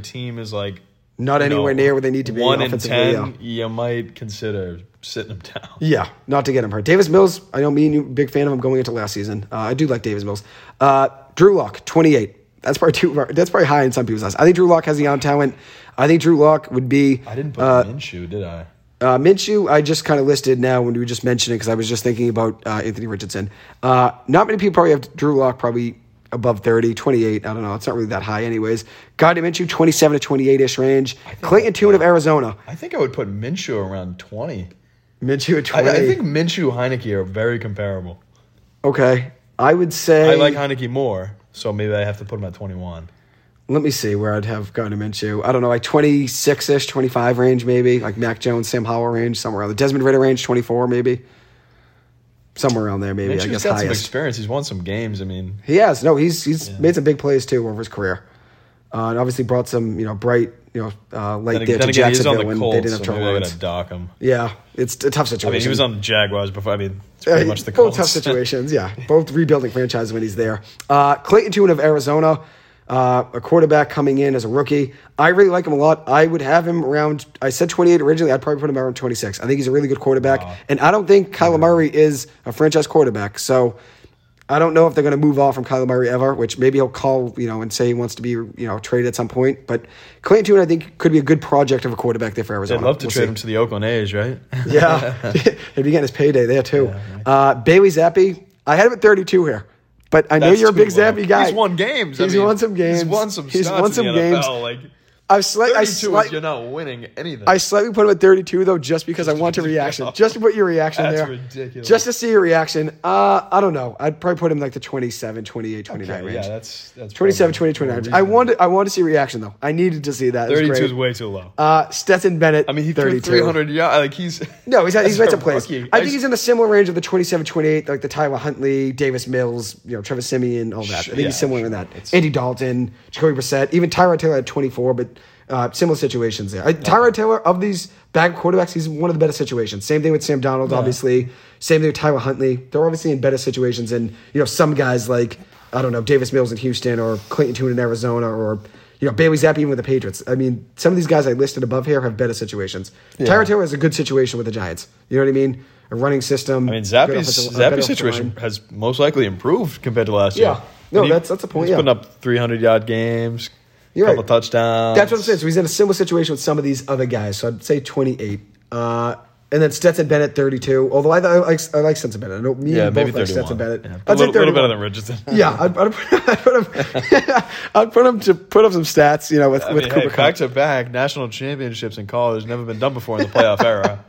The team is like Not anywhere know, near where they need to be one in ten, you might consider sitting him down. Yeah, not to get him hurt. Davis Mills, I know me and you big fan of him going into last season. Uh, I do like Davis Mills. Uh, Drew Lock, 28. That's probably too. That's probably high in some people's eyes. I think Drew Lock has the on talent. I think Drew Lock would be. I didn't put uh, Minshew, did I? Uh, Minshew, I just kind of listed now when we were just mentioning because I was just thinking about uh, Anthony Richardson. Uh, not many people probably have Drew Lock probably above 30, 28. I don't know. It's not really that high, anyways. Gardner Minshew, 27 to 28 ish range. Clayton Tune of Arizona. I think I would put Minshew around twenty. Minshew at I, 20. I think Minshew Heinicke are very comparable. okay. I would say. I like Heinicke more, so maybe I have to put him at twenty-one. Let me see where I'd have Gardner Minshew. I don't know, like 26 ish, 25 range, maybe. Like Mac Jones, Sam Howell range, somewhere around the Desmond Ritter range, 24, maybe. Somewhere around there, maybe. I Minshew's guess got some experience. He's won some games. I mean, He has. No, he's he's made some big plays too over his career. Uh, and obviously brought some, you know, bright, you know, uh, there then to again, he's on Jacksonville when Colts, they didn't have so Trevor maybe I dock him. Yeah, it's a tough situation. I mean, he was on the Jaguars before. I mean, it's Uh, pretty much the both Colts. tough situations. Yeah, both rebuilding franchises when he's there. Uh, Clayton Tune of Arizona, uh, a quarterback coming in as a rookie. I really like him a lot. I would have him around. I said 28 originally. I'd probably put him around 26. I think he's a really good quarterback, and I don't think Kyler Murray is a franchise quarterback. So. I don't know if they're going to move off from Kyler Murray ever, which maybe he'll call, you know, and say he wants to be, you know, traded at some point. But Clayton Tune, I think, could be a good project of a quarterback there for Arizona. I'd love to We'll trade see. him to the Oakland A's, right? Yeah, he'd be getting his payday there too. uh, Bailey Zappe, I had him at 32 here, but I know That's you're a big low. Zappe guy. He's won games. I He's mean, won some games. He's won some. He's starts won some in the games. NFL. Like I've I, 32 slight, is you're not winning anything. I slightly put him at 32 though, just because I want a reaction, just to put your reaction That's there, ridiculous. just to see your reaction. Uh, I don't know. I'd probably put him like the 27, 28, 29 Okay, range. yeah, that's that's 27, probably 28, 29 range. I wanted, I wanted to see reaction though. I needed to see that. It was 32 great. is way too low. Uh, Stetson Bennett. I mean, he threw 32. 300 yards. Like he's No, he's, he's made a some plays. rookie. I think he's in a similar range of the 27 28, like the Tyler Huntley, Davis Mills, you know, Trevor Siemian, all that. I think Yeah, he's similar in that. It's- Andy Dalton, Jacoby Brissett, even Tyrod Taylor at 24, but uh, similar situations there. I, Tyrod Taylor, of these bag quarterbacks, he's one of the better situations. Same thing with Sam Darnold, obviously. Same thing with Tyler Huntley. They're obviously in better situations than, you know, some guys like, I don't know, Davis Mills in Houston or Clayton Tune in Arizona or, you know, Bailey Zappe even with the Patriots. I mean, some of these guys I listed above here have better situations. Tyrod Taylor has a good situation with the Giants. You know what I mean? A running system. I mean, Zappe's Zappe's situation has most likely improved compared to last Yeah. year. No, he- that's- that's a point, He's yeah. putting up 300 yard games, You're couple right. touchdowns. That's what I'm saying. So he's in a similar situation with some of these other guys. So I'd say 28. Uh, and then Stetson Bennett, 32. Although I, I, like, I like Stetson Bennett. I know me Yeah, and maybe both like Stetson Bennett. Yeah. I'd A say little, little better than Richardson. Yeah, I'd, I'd, put, I'd, put him, I'd put him to put up some stats, you know, with, I with mean, Cooper hey, back to back national championships in college never been done before in the playoff era.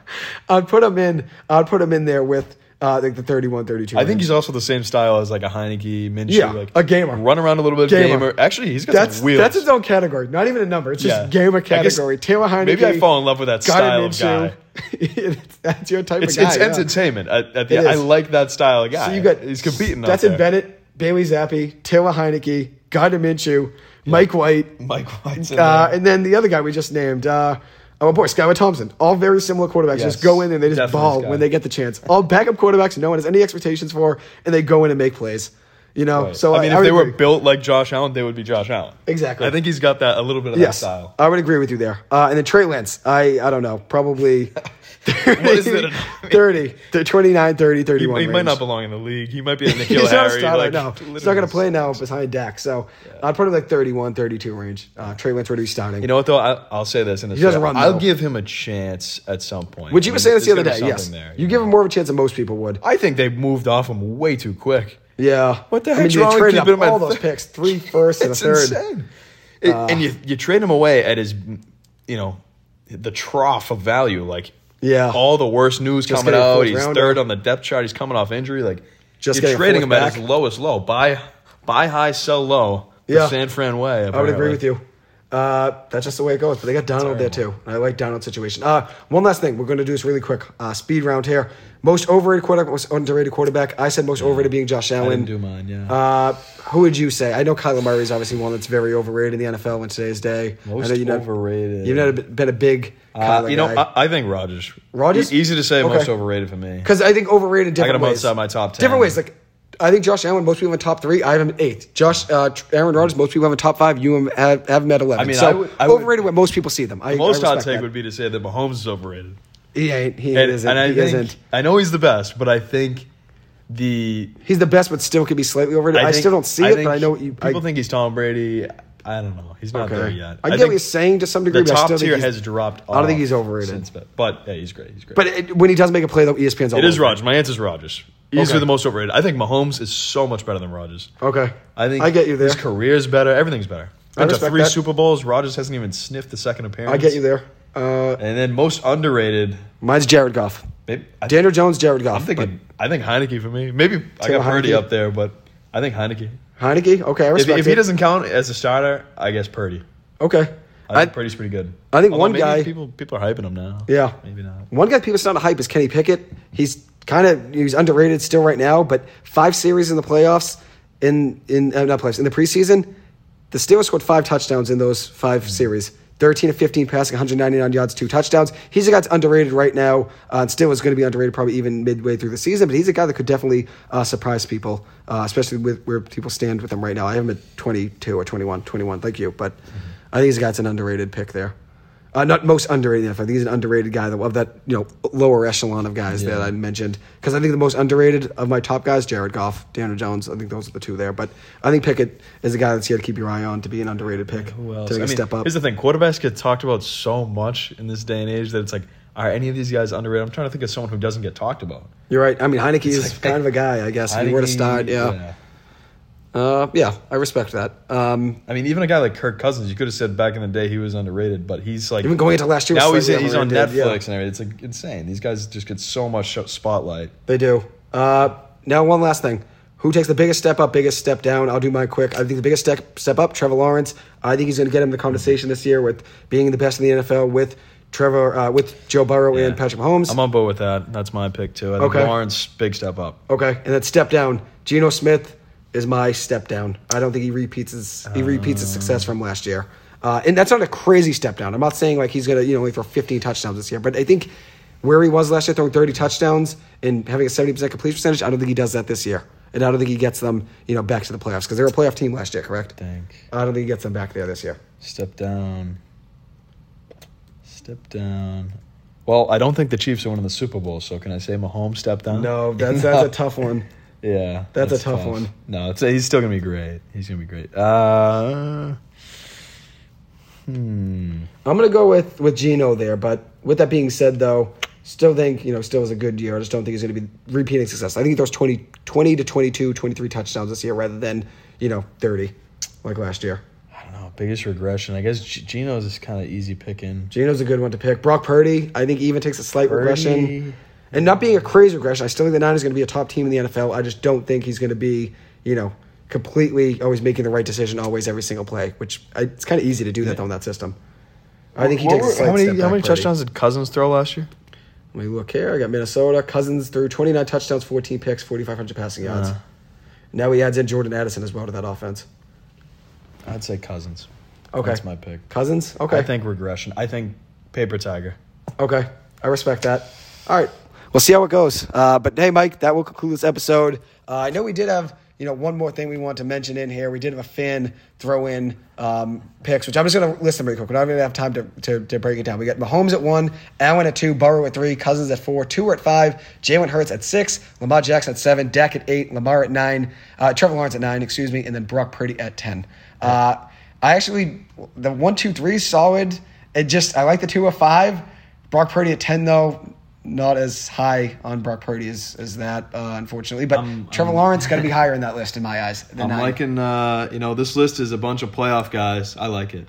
I'd put him in. I'd put him in there with uh, like the 31, 32. I think he's also the same style as like a Heinicke, Minshew. Yeah, like a gamer. Run around a little bit, Gamer. gamer. Actually, he's got that's some wheels. that's its own category. Not even a number. It's just Yeah. gamer guess category. Taylor Heinicke. Maybe I fall in love with that style of guy. That's your type It's, of guy. it's yeah. entertainment. At, at the, It I like that style of guy. So you got he's competing. That's in. Bennett, Bailey Zappe, Taylor Heinicke, Gardner Minshew, Mike White, Mike White's in uh, and then the other guy we just named. Uh, oh boy, Skylar Thompson. All very similar quarterbacks. Yes, just go in and they just definitely ball Sky. when they get the chance. All backup quarterbacks no one has any expectations for, and they go in and make plays. You know, Right. so I mean, I if they were agree. built like Josh Allen, they would be Josh Allen. Exactly. I think he's got that a little bit of yes, that style. I would agree with you there. Uh, and then Trey Lance, I I don't know, probably What is it? 30, th- 29, 30, He, 31. he might range. not belong in the league. He might be a Nikhil He's not a Harry. starter, like, no. He's not going to play now behind Dak. So I'd put him like 31, 32 range. Uh, Trey ready to be starting. You know what though? I, I'll say this in the He doesn't run, I'll though. give him a chance at some point. Which you were saying this the other day. Yes. there, you give know? him more of a chance than most people would. I think they moved off him way too quick. Yeah. What the I mean, heck's they wrong with traded up him all those picks, three first and a third. insane. It- and you you trade him away at his, you know, the trough of value. Like Yeah. all the worst news Just coming out. He's rounder. third on the depth chart. He's coming off injury. Like Just you're trading him fourth at his lowest low. Buy buy high, sell low. the Yeah. San Fran way. I would agree with you. Uh, that's just the way it goes. But they got Darnold there too. I like Darnold's situation. Uh, one last thing. We're going to do this really quick. Uh, speed round here. Most overrated quarterback, most underrated quarterback. I said most overrated being Josh I Allen. didn't do mine. Yeah. Uh, who would you say? I know Kyler Murray is obviously one that's very overrated in the NFL in today's day. Most I know you've never- overrated. You've never been a big Uh, you know. I, I think Rogers. Rodgers? E- easy to say Okay. most overrated for me. Because I think overrated different I got him ways. outside my top 10. Different ways. Like I think Josh Allen, most people have in top three. I have him at eighth. Josh, uh, Aaron Rodgers, most people have in top five. You have, have him at eleven. I mean, so I would- I would- overrated where most people see them. I, Most I hot take that. would be to say that Mahomes is overrated. He ain't. He And, isn't. and I he think isn't. I know he's the best, but I think the He's the best, but still could be slightly overrated. I, think- still don't see it, but I know what you. People I, think he's Tom Brady. I don't know. He's not okay. there yet. I get what you're saying to some degree. The but I top still tier has dropped. I don't think he's overrated. since then. But yeah, he's great. He's great. But it, when he does make a play, though, ESPN's all it is Rodgers. My answer is Rodgers. Easily Okay. the most overrated. I think Mahomes is so much better than Rodgers. Okay, I think I get you there. His career's better. Everything's better. I Been to three that. Super Bowls. Rodgers hasn't even sniffed the second appearance. I get you there. Uh, And then most underrated. mine's Jared Goff. Maybe, I, Daniel Jones, Jared Goff. I'm thinking. I think Heinicke for me. Maybe I got Purdy Heinicke? up there, but I think Heinicke. Heinicke. Okay, I If, respect if he it. doesn't count as a starter, I guess Purdy. okay, I I, think Purdy's pretty good. I think Although one guy- people people are hyping him now. Yeah. maybe not. One guy people starting to hype is Kenny Pickett. He's kind of he's underrated still right now, but five series in the playoffs in in uh, not playoffs in the preseason, the Steelers scored five touchdowns in those 5 series. 13 of 15 passing, 199 yards, two touchdowns. He's a guy that's underrated right now, uh, and still is going to be underrated probably even midway through the season. But he's a guy that could definitely uh, surprise people, uh, especially with where people stand with him right now. I have him at 22 or 21, 21, Thank you. But I think he's a guy that's an underrated pick there. Uh, not most underrated. I think he's an underrated guy of that you know lower echelon of guys that I mentioned. Because I think the most underrated of my top guys, Jared Goff, Daniel Jones. I think those are the two there. But I think Pickett is a guy that's here to keep your eye on to be an underrated pick Who else? to make I a mean, step up. Here's the thing: quarterbacks get talked about so much in this day and age that it's like, are any of these guys underrated? I'm trying to think of someone who doesn't get talked about. You're right. I mean Heinicke is like- kind of a guy, I guess. If you were to Heinicke, start, yeah. Uh, yeah, I respect that. Um, I mean, even a guy like Kirk Cousins, you could have said back in the day he was underrated, but he's like Even going into last year, Now he's he's on Netflix yeah. and everything. It's like insane. These guys just get so much spotlight. They do. Uh, now, one last thing. Who takes the biggest step up, biggest step down? I'll do mine quick. I think the biggest step step up, Trevor Lawrence. I think he's going to get him the conversation this year with being the best in the NFL with Trevor, uh, with Joe Burrow and Yeah. Patrick Mahomes. I'm on board with that. That's my pick too. I think Okay. Lawrence, big step up. okay, and then step down. Geno Smith is my step down. I don't think he repeats his he repeats his success from last year. Uh, and that's not a crazy step down. I'm not saying like he's going to you know only throw 15 touchdowns this year, but I think where he was last year throwing 30 touchdowns and having a 70% completion percentage, I don't think he does that this year. And I don't think he gets them, you know, back to the playoffs because they were a playoff team last year, correct? I don't think he gets them back there this year. step down. Step down. Well, I don't think the Chiefs are winning the Super Bowl, so can I say Mahomes step down? No, that's that's a tough one. Yeah, That's a tough one. No, it's, he's still gonna be great. He's gonna be great. Uh, hmm. I'm gonna go with with Geno there, but with that being said, though, still think you know still is a good year. I just don't think he's gonna be repeating success. I think he throws 20, 20 to 22, 23 touchdowns this year rather than you know 30 like last year. I don't know. Biggest regression. I guess G- Geno's is kind of easy picking. Geno's a good one to pick. Brock Purdy, I think he even takes a slight Purdy. regression, and not being a crazy regression. I still think the Niners going to be a top team in the NFL. I just don't think he's going to be you know completely always making the right decision always every single play, which I, it's kind of easy to do that though in that system. I think he What takes a were- how many step how many Purdy. touchdowns did Cousins throw last year? Let me look here. I got Minnesota. Cousins threw 29 touchdowns, 14 picks, 4,500 passing yards. Uh. Now he adds in Jordan Addison as well to that offense. I'd say Cousins. Okay. that's my pick. Cousins? Okay. I think regression. I think paper tiger. Okay. I respect that. All right. We'll see how it goes. Uh, but hey, Mike, that will conclude this episode. Uh, I know we did have you know, one more thing we want to mention in here. We did have a fan throw in um, picks, which I'm just going to list them really quick. We don't even have time to, to, to, break it down. We got Mahomes at one, Allen at two, Burrow at three, Cousins at four, Tua at five, Jalen Hurts at six, Lamar Jackson at seven, Dak at eight, Lamar at nine, uh, Trevor Lawrence at nine, excuse me, and then Brock Purdy at 10. Uh, I actually, the one, two, three solid. It just, I like the two of five. Brock Purdy at 10, though, not as high on Brock Purdy as, as that, uh, unfortunately. But um, Trevor um, Lawrence got to be higher in that list in my eyes. I'm nine. liking, uh, you know, this list is a bunch of playoff guys. I like it.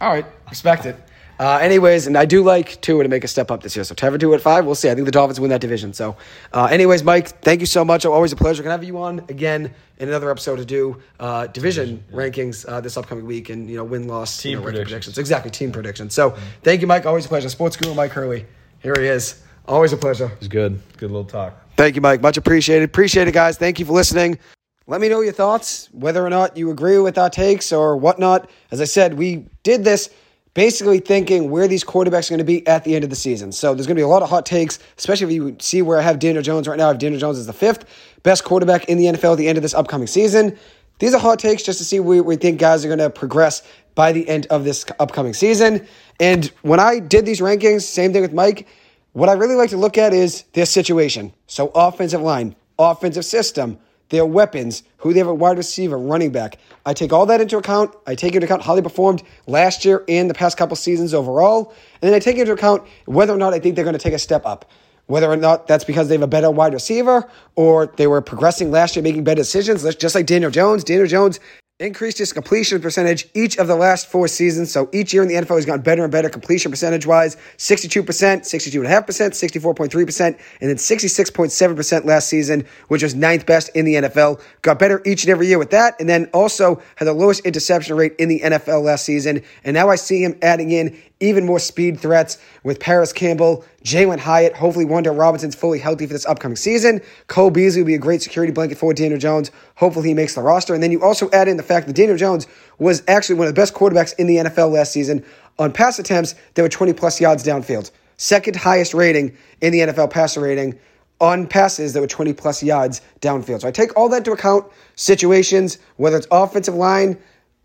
All right, respect it. Uh, anyways, and I do like Tua to make a step up this year. So Trevor Tua at five, we'll see. I think the Dolphins win that division. So, uh, anyways, Mike, thank you so much. Always a pleasure. Can have you on again in another episode to do uh, division yeah. rankings uh, this upcoming week and you know win loss team you know, predictions. predictions. Exactly, team predictions. So, thank you, Mike. Always a pleasure. Sports guru Mike Hurley. Here he is. Always a pleasure. It's good. Good little talk. Thank you, Mike. Much appreciated. Appreciate it, guys. Thank you for listening. Let me know your thoughts, whether or not you agree with our takes or whatnot. As I said, we did this basically thinking where these quarterbacks are going to be at the end of the season. So there's going to be a lot of hot takes, especially if you see where I have Daniel Jones right now. I have Daniel Jones as the fifth best quarterback in the NFL at the end of this upcoming season. These are hot takes just to see where we think guys are going to progress by the end of this upcoming season. And when I did these rankings, same thing with Mike, what I really like to look at is their situation. So offensive line, offensive system, their weapons, who they have a wide receiver, running back. I take all that into account. I take into account how they performed last year and the past couple seasons overall. And then I take into account whether or not I think they're going to take a step up. Whether or not that's because they have a better wide receiver or they were progressing last year, making better decisions, just like Daniel Jones. Daniel Jones increased his completion percentage each of the last four seasons. So each year in the NFL, he's gotten better and better completion percentage wise 62%, 62.5%, 64.3%, and then 66.7% last season, which was ninth best in the NFL. Got better each and every year with that. And then also had the lowest interception rate in the NFL last season. And now I see him adding in even more speed threats with Parris Campbell, Jalin Hyatt. Hopefully, Wan'Dale Robinson's fully healthy for this upcoming season. Cole Beasley will be a great security blanket for Daniel Jones. Hopefully, he makes the roster. And then you also add in the fact that Daniel Jones was actually one of the best quarterbacks in the NFL last season. On pass attempts, there were 20 plus yards downfield. Second highest rating in the NFL passer rating on passes that were 20 plus yards downfield. So I take all that into account situations, whether it's offensive line,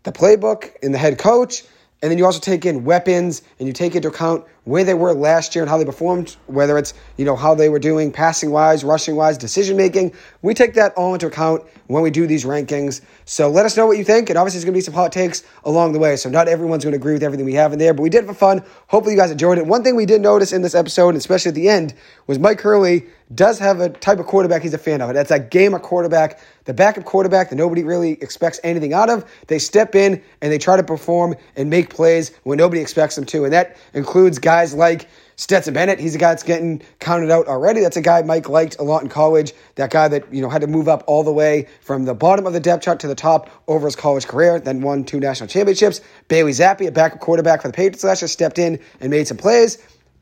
the playbook, and the head coach. And then you also take in weapons and you take into account where they were last year and how they performed, whether it's, you know, how they were doing passing wise, rushing wise, decision making. We take that all into account when we do these rankings. So let us know what you think. And obviously, there's going to be some hot takes along the way. So not everyone's going to agree with everything we have in there, but we did for fun. Hopefully, you guys enjoyed it. One thing we did notice in this episode, especially at the end, was Mike Hurley does have a type of quarterback he's a fan of. That's that gamer quarterback, the backup quarterback that nobody really expects anything out of. They step in and they try to perform and make plays when nobody expects them to. And that includes guys guys like Stetson Bennett, he's a guy that's getting counted out already. That's a guy Mike liked a lot in college. That guy that, you know, had to move up all the way from the bottom of the depth chart to the top over his college career, then won two national championships. Bailey Zappe, a backup quarterback for the Patriots last year, stepped in and made some plays.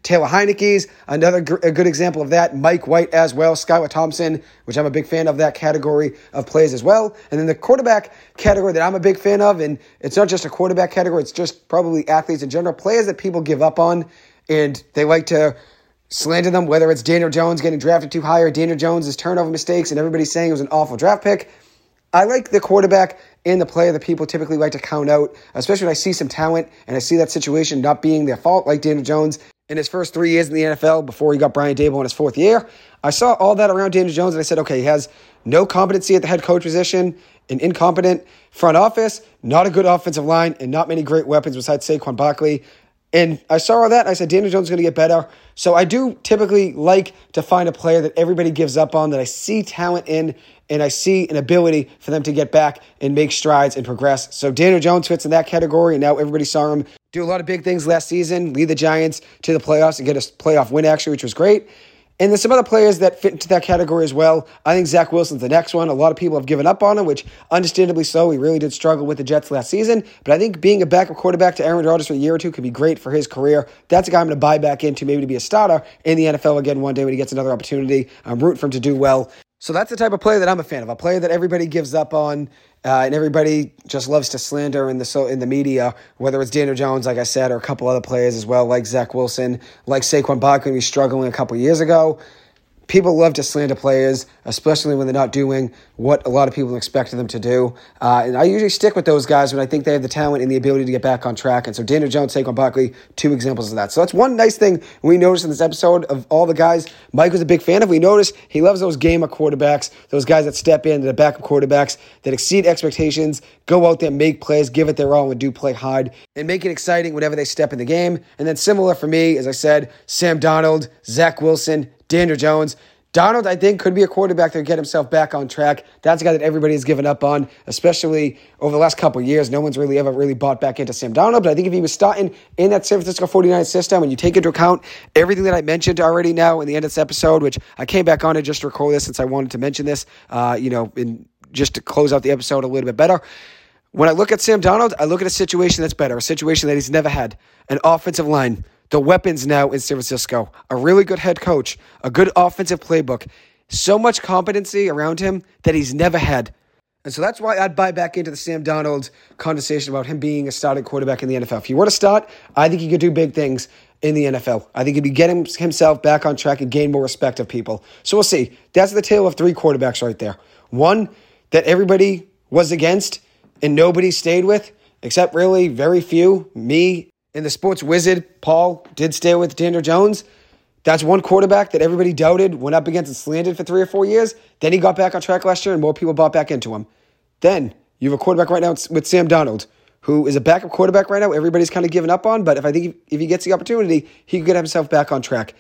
Taylor Heinicke's another gr- a good example of that. Mike White as well. Skylar Thompson, which I'm a big fan of that category of plays as well. And then the quarterback category that I'm a big fan of, and it's not just a quarterback category, it's just probably athletes in general, players that people give up on and they like to slander them, whether it's Daniel Jones getting drafted too high or Daniel Jones' turnover mistakes and everybody's saying it was an awful draft pick. I like the quarterback and the player that people typically like to count out, especially when I see some talent and I see that situation not being their fault, like Daniel Jones in his first three years in the NFL before he got Brian Daboll in his fourth year. I saw all that around Daniel Jones and I said, okay, he has no competency at the head coach position, an incompetent front office, not a good offensive line, and not many great weapons besides Saquon Barkley. And I saw all that. And I said, Daniel Jones is going to get better. So I do typically like to find a player that everybody gives up on, that I see talent in, and I see an ability for them to get back and make strides and progress. So Daniel Jones fits in that category. And now everybody saw him do a lot of big things last season, lead the Giants to the playoffs and get a playoff win, actually, which was great. And there's some other players that fit into that category as well. I think Zach Wilson's the next one. A lot of people have given up on him, which understandably so. He really did struggle with the Jets last season. But I think being a backup quarterback to Aaron Rodgers for a year or two could be great for his career. That's a guy I'm going to buy back into, maybe to be a starter in the NFL again one day when he gets another opportunity. I'm rooting for him to do well. So that's the type of player that I'm a fan of. A player that everybody gives up on, uh, and everybody just loves to slander in the so in the media. Whether it's Daniel Jones, like I said, or a couple other players as well, like Zach Wilson, like Saquon Barkley, struggling a couple years ago people love to slander players, especially when they're not doing what a lot of people expect them to do. Uh, and I usually stick with those guys when I think they have the talent and the ability to get back on track. And so Daniel Jones, Saquon Barkley, two examples of that. So that's one nice thing we noticed in this episode of all the guys Mike was a big fan of. We noticed he loves those gamer quarterbacks, those guys that step in, the backup quarterbacks that exceed expectations, go out there, make plays, give it their all, and do play hard, and make it exciting whenever they step in the game. And then similar for me, as I said, Sam Donald, Zach Wilson, Daniel Jones. Darnold, I think, could be a quarterback that get himself back on track. That's a guy that everybody has given up on, especially over the last couple years. No one's really ever really bought back into Sam Darnold. But I think if he was starting in that San Francisco 49 system and you take into account everything that I mentioned already now in the end of this episode, which I came back on it just to record this since I wanted to mention this, uh, you know, in, just to close out the episode a little bit better. When I look at Sam Darnold, I look at a situation that's better, a situation that he's never had, an offensive line the weapons now in San Francisco. A really good head coach, a good offensive playbook, so much competency around him that he's never had. And so that's why I'd buy back into the Sam Darnold conversation about him being a starting quarterback in the NFL. If he were to start, I think he could do big things in the NFL. I think he'd be getting himself back on track and gain more respect of people. So we'll see. That's the tale of three quarterbacks right there. One that everybody was against and nobody stayed with, except really very few, me and the sports wizard, Paul, did stay with Daniel Jones. That's one quarterback that everybody doubted, went up against and slandered for three or four years. Then he got back on track last year and more people bought back into him. Then you have a quarterback right now with Sam Darnold, who is a backup quarterback right now. Everybody's kind of given up on, but if I think if he gets the opportunity, he could get himself back on track.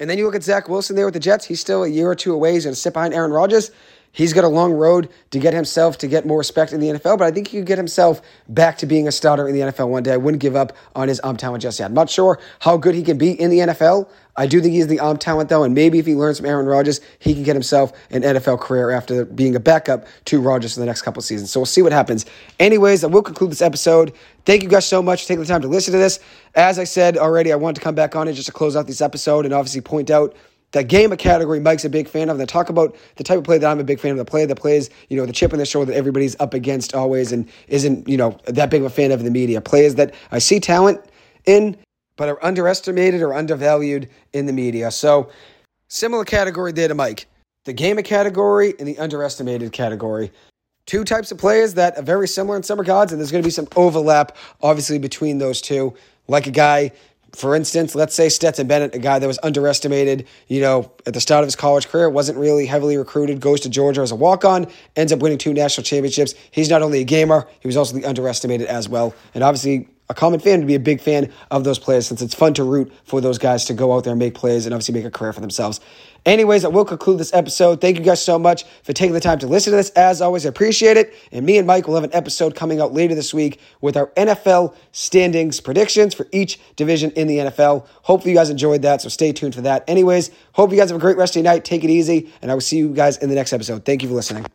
And then you look at Zach Wilson there with the Jets. He's still a year or two away. He's going to sit behind Aaron Rodgers. He's got a long road to get himself to get more respect in the NFL, but I think he could get himself back to being a starter in the NFL one day. I wouldn't give up on his arm talent just yet. I'm not sure how good he can be in the NFL. I do think he's the arm talent, though, and maybe if he learns from Aaron Rodgers, he can get himself an NFL career after being a backup to Rodgers for the next couple seasons. So we'll see what happens. Anyways, I will conclude this episode. Thank you guys so much for taking the time to listen to this. As I said already, I wanted to come back on it just to close out this episode and obviously point out that game of category Mike's a big fan of. And then talk about the type of play that I'm a big fan of, the play that plays, you know, the chip on the shoulder that everybody's up against always and isn't, you know, that big of a fan of the media. Players that I see talent in, but are underestimated or undervalued in the media. So similar category there to Mike. The game of category and the underestimated category. Two types of players that are very similar in some regards, and there's going to be some overlap, obviously, between those two. Like a guy for instance, let's say Stetson Bennett, a guy that was underestimated, you know, at the start of his college career, wasn't really heavily recruited, goes to Georgia as a walk on, ends up winning two national championships. He's not only a gamer, he was also the underestimated as well. And obviously, a common fan to be a big fan of those players since it's fun to root for those guys to go out there and make plays and obviously make a career for themselves. Anyways, I will conclude this episode. Thank you guys so much for taking the time to listen to this. As always, I appreciate it. And me and Mike will have an episode coming out later this week with our NFL standings predictions for each division in the NFL. Hopefully, you guys enjoyed that. So stay tuned for that. Anyways, hope you guys have a great rest of your night. Take it easy. And I will see you guys in the next episode. Thank you for listening.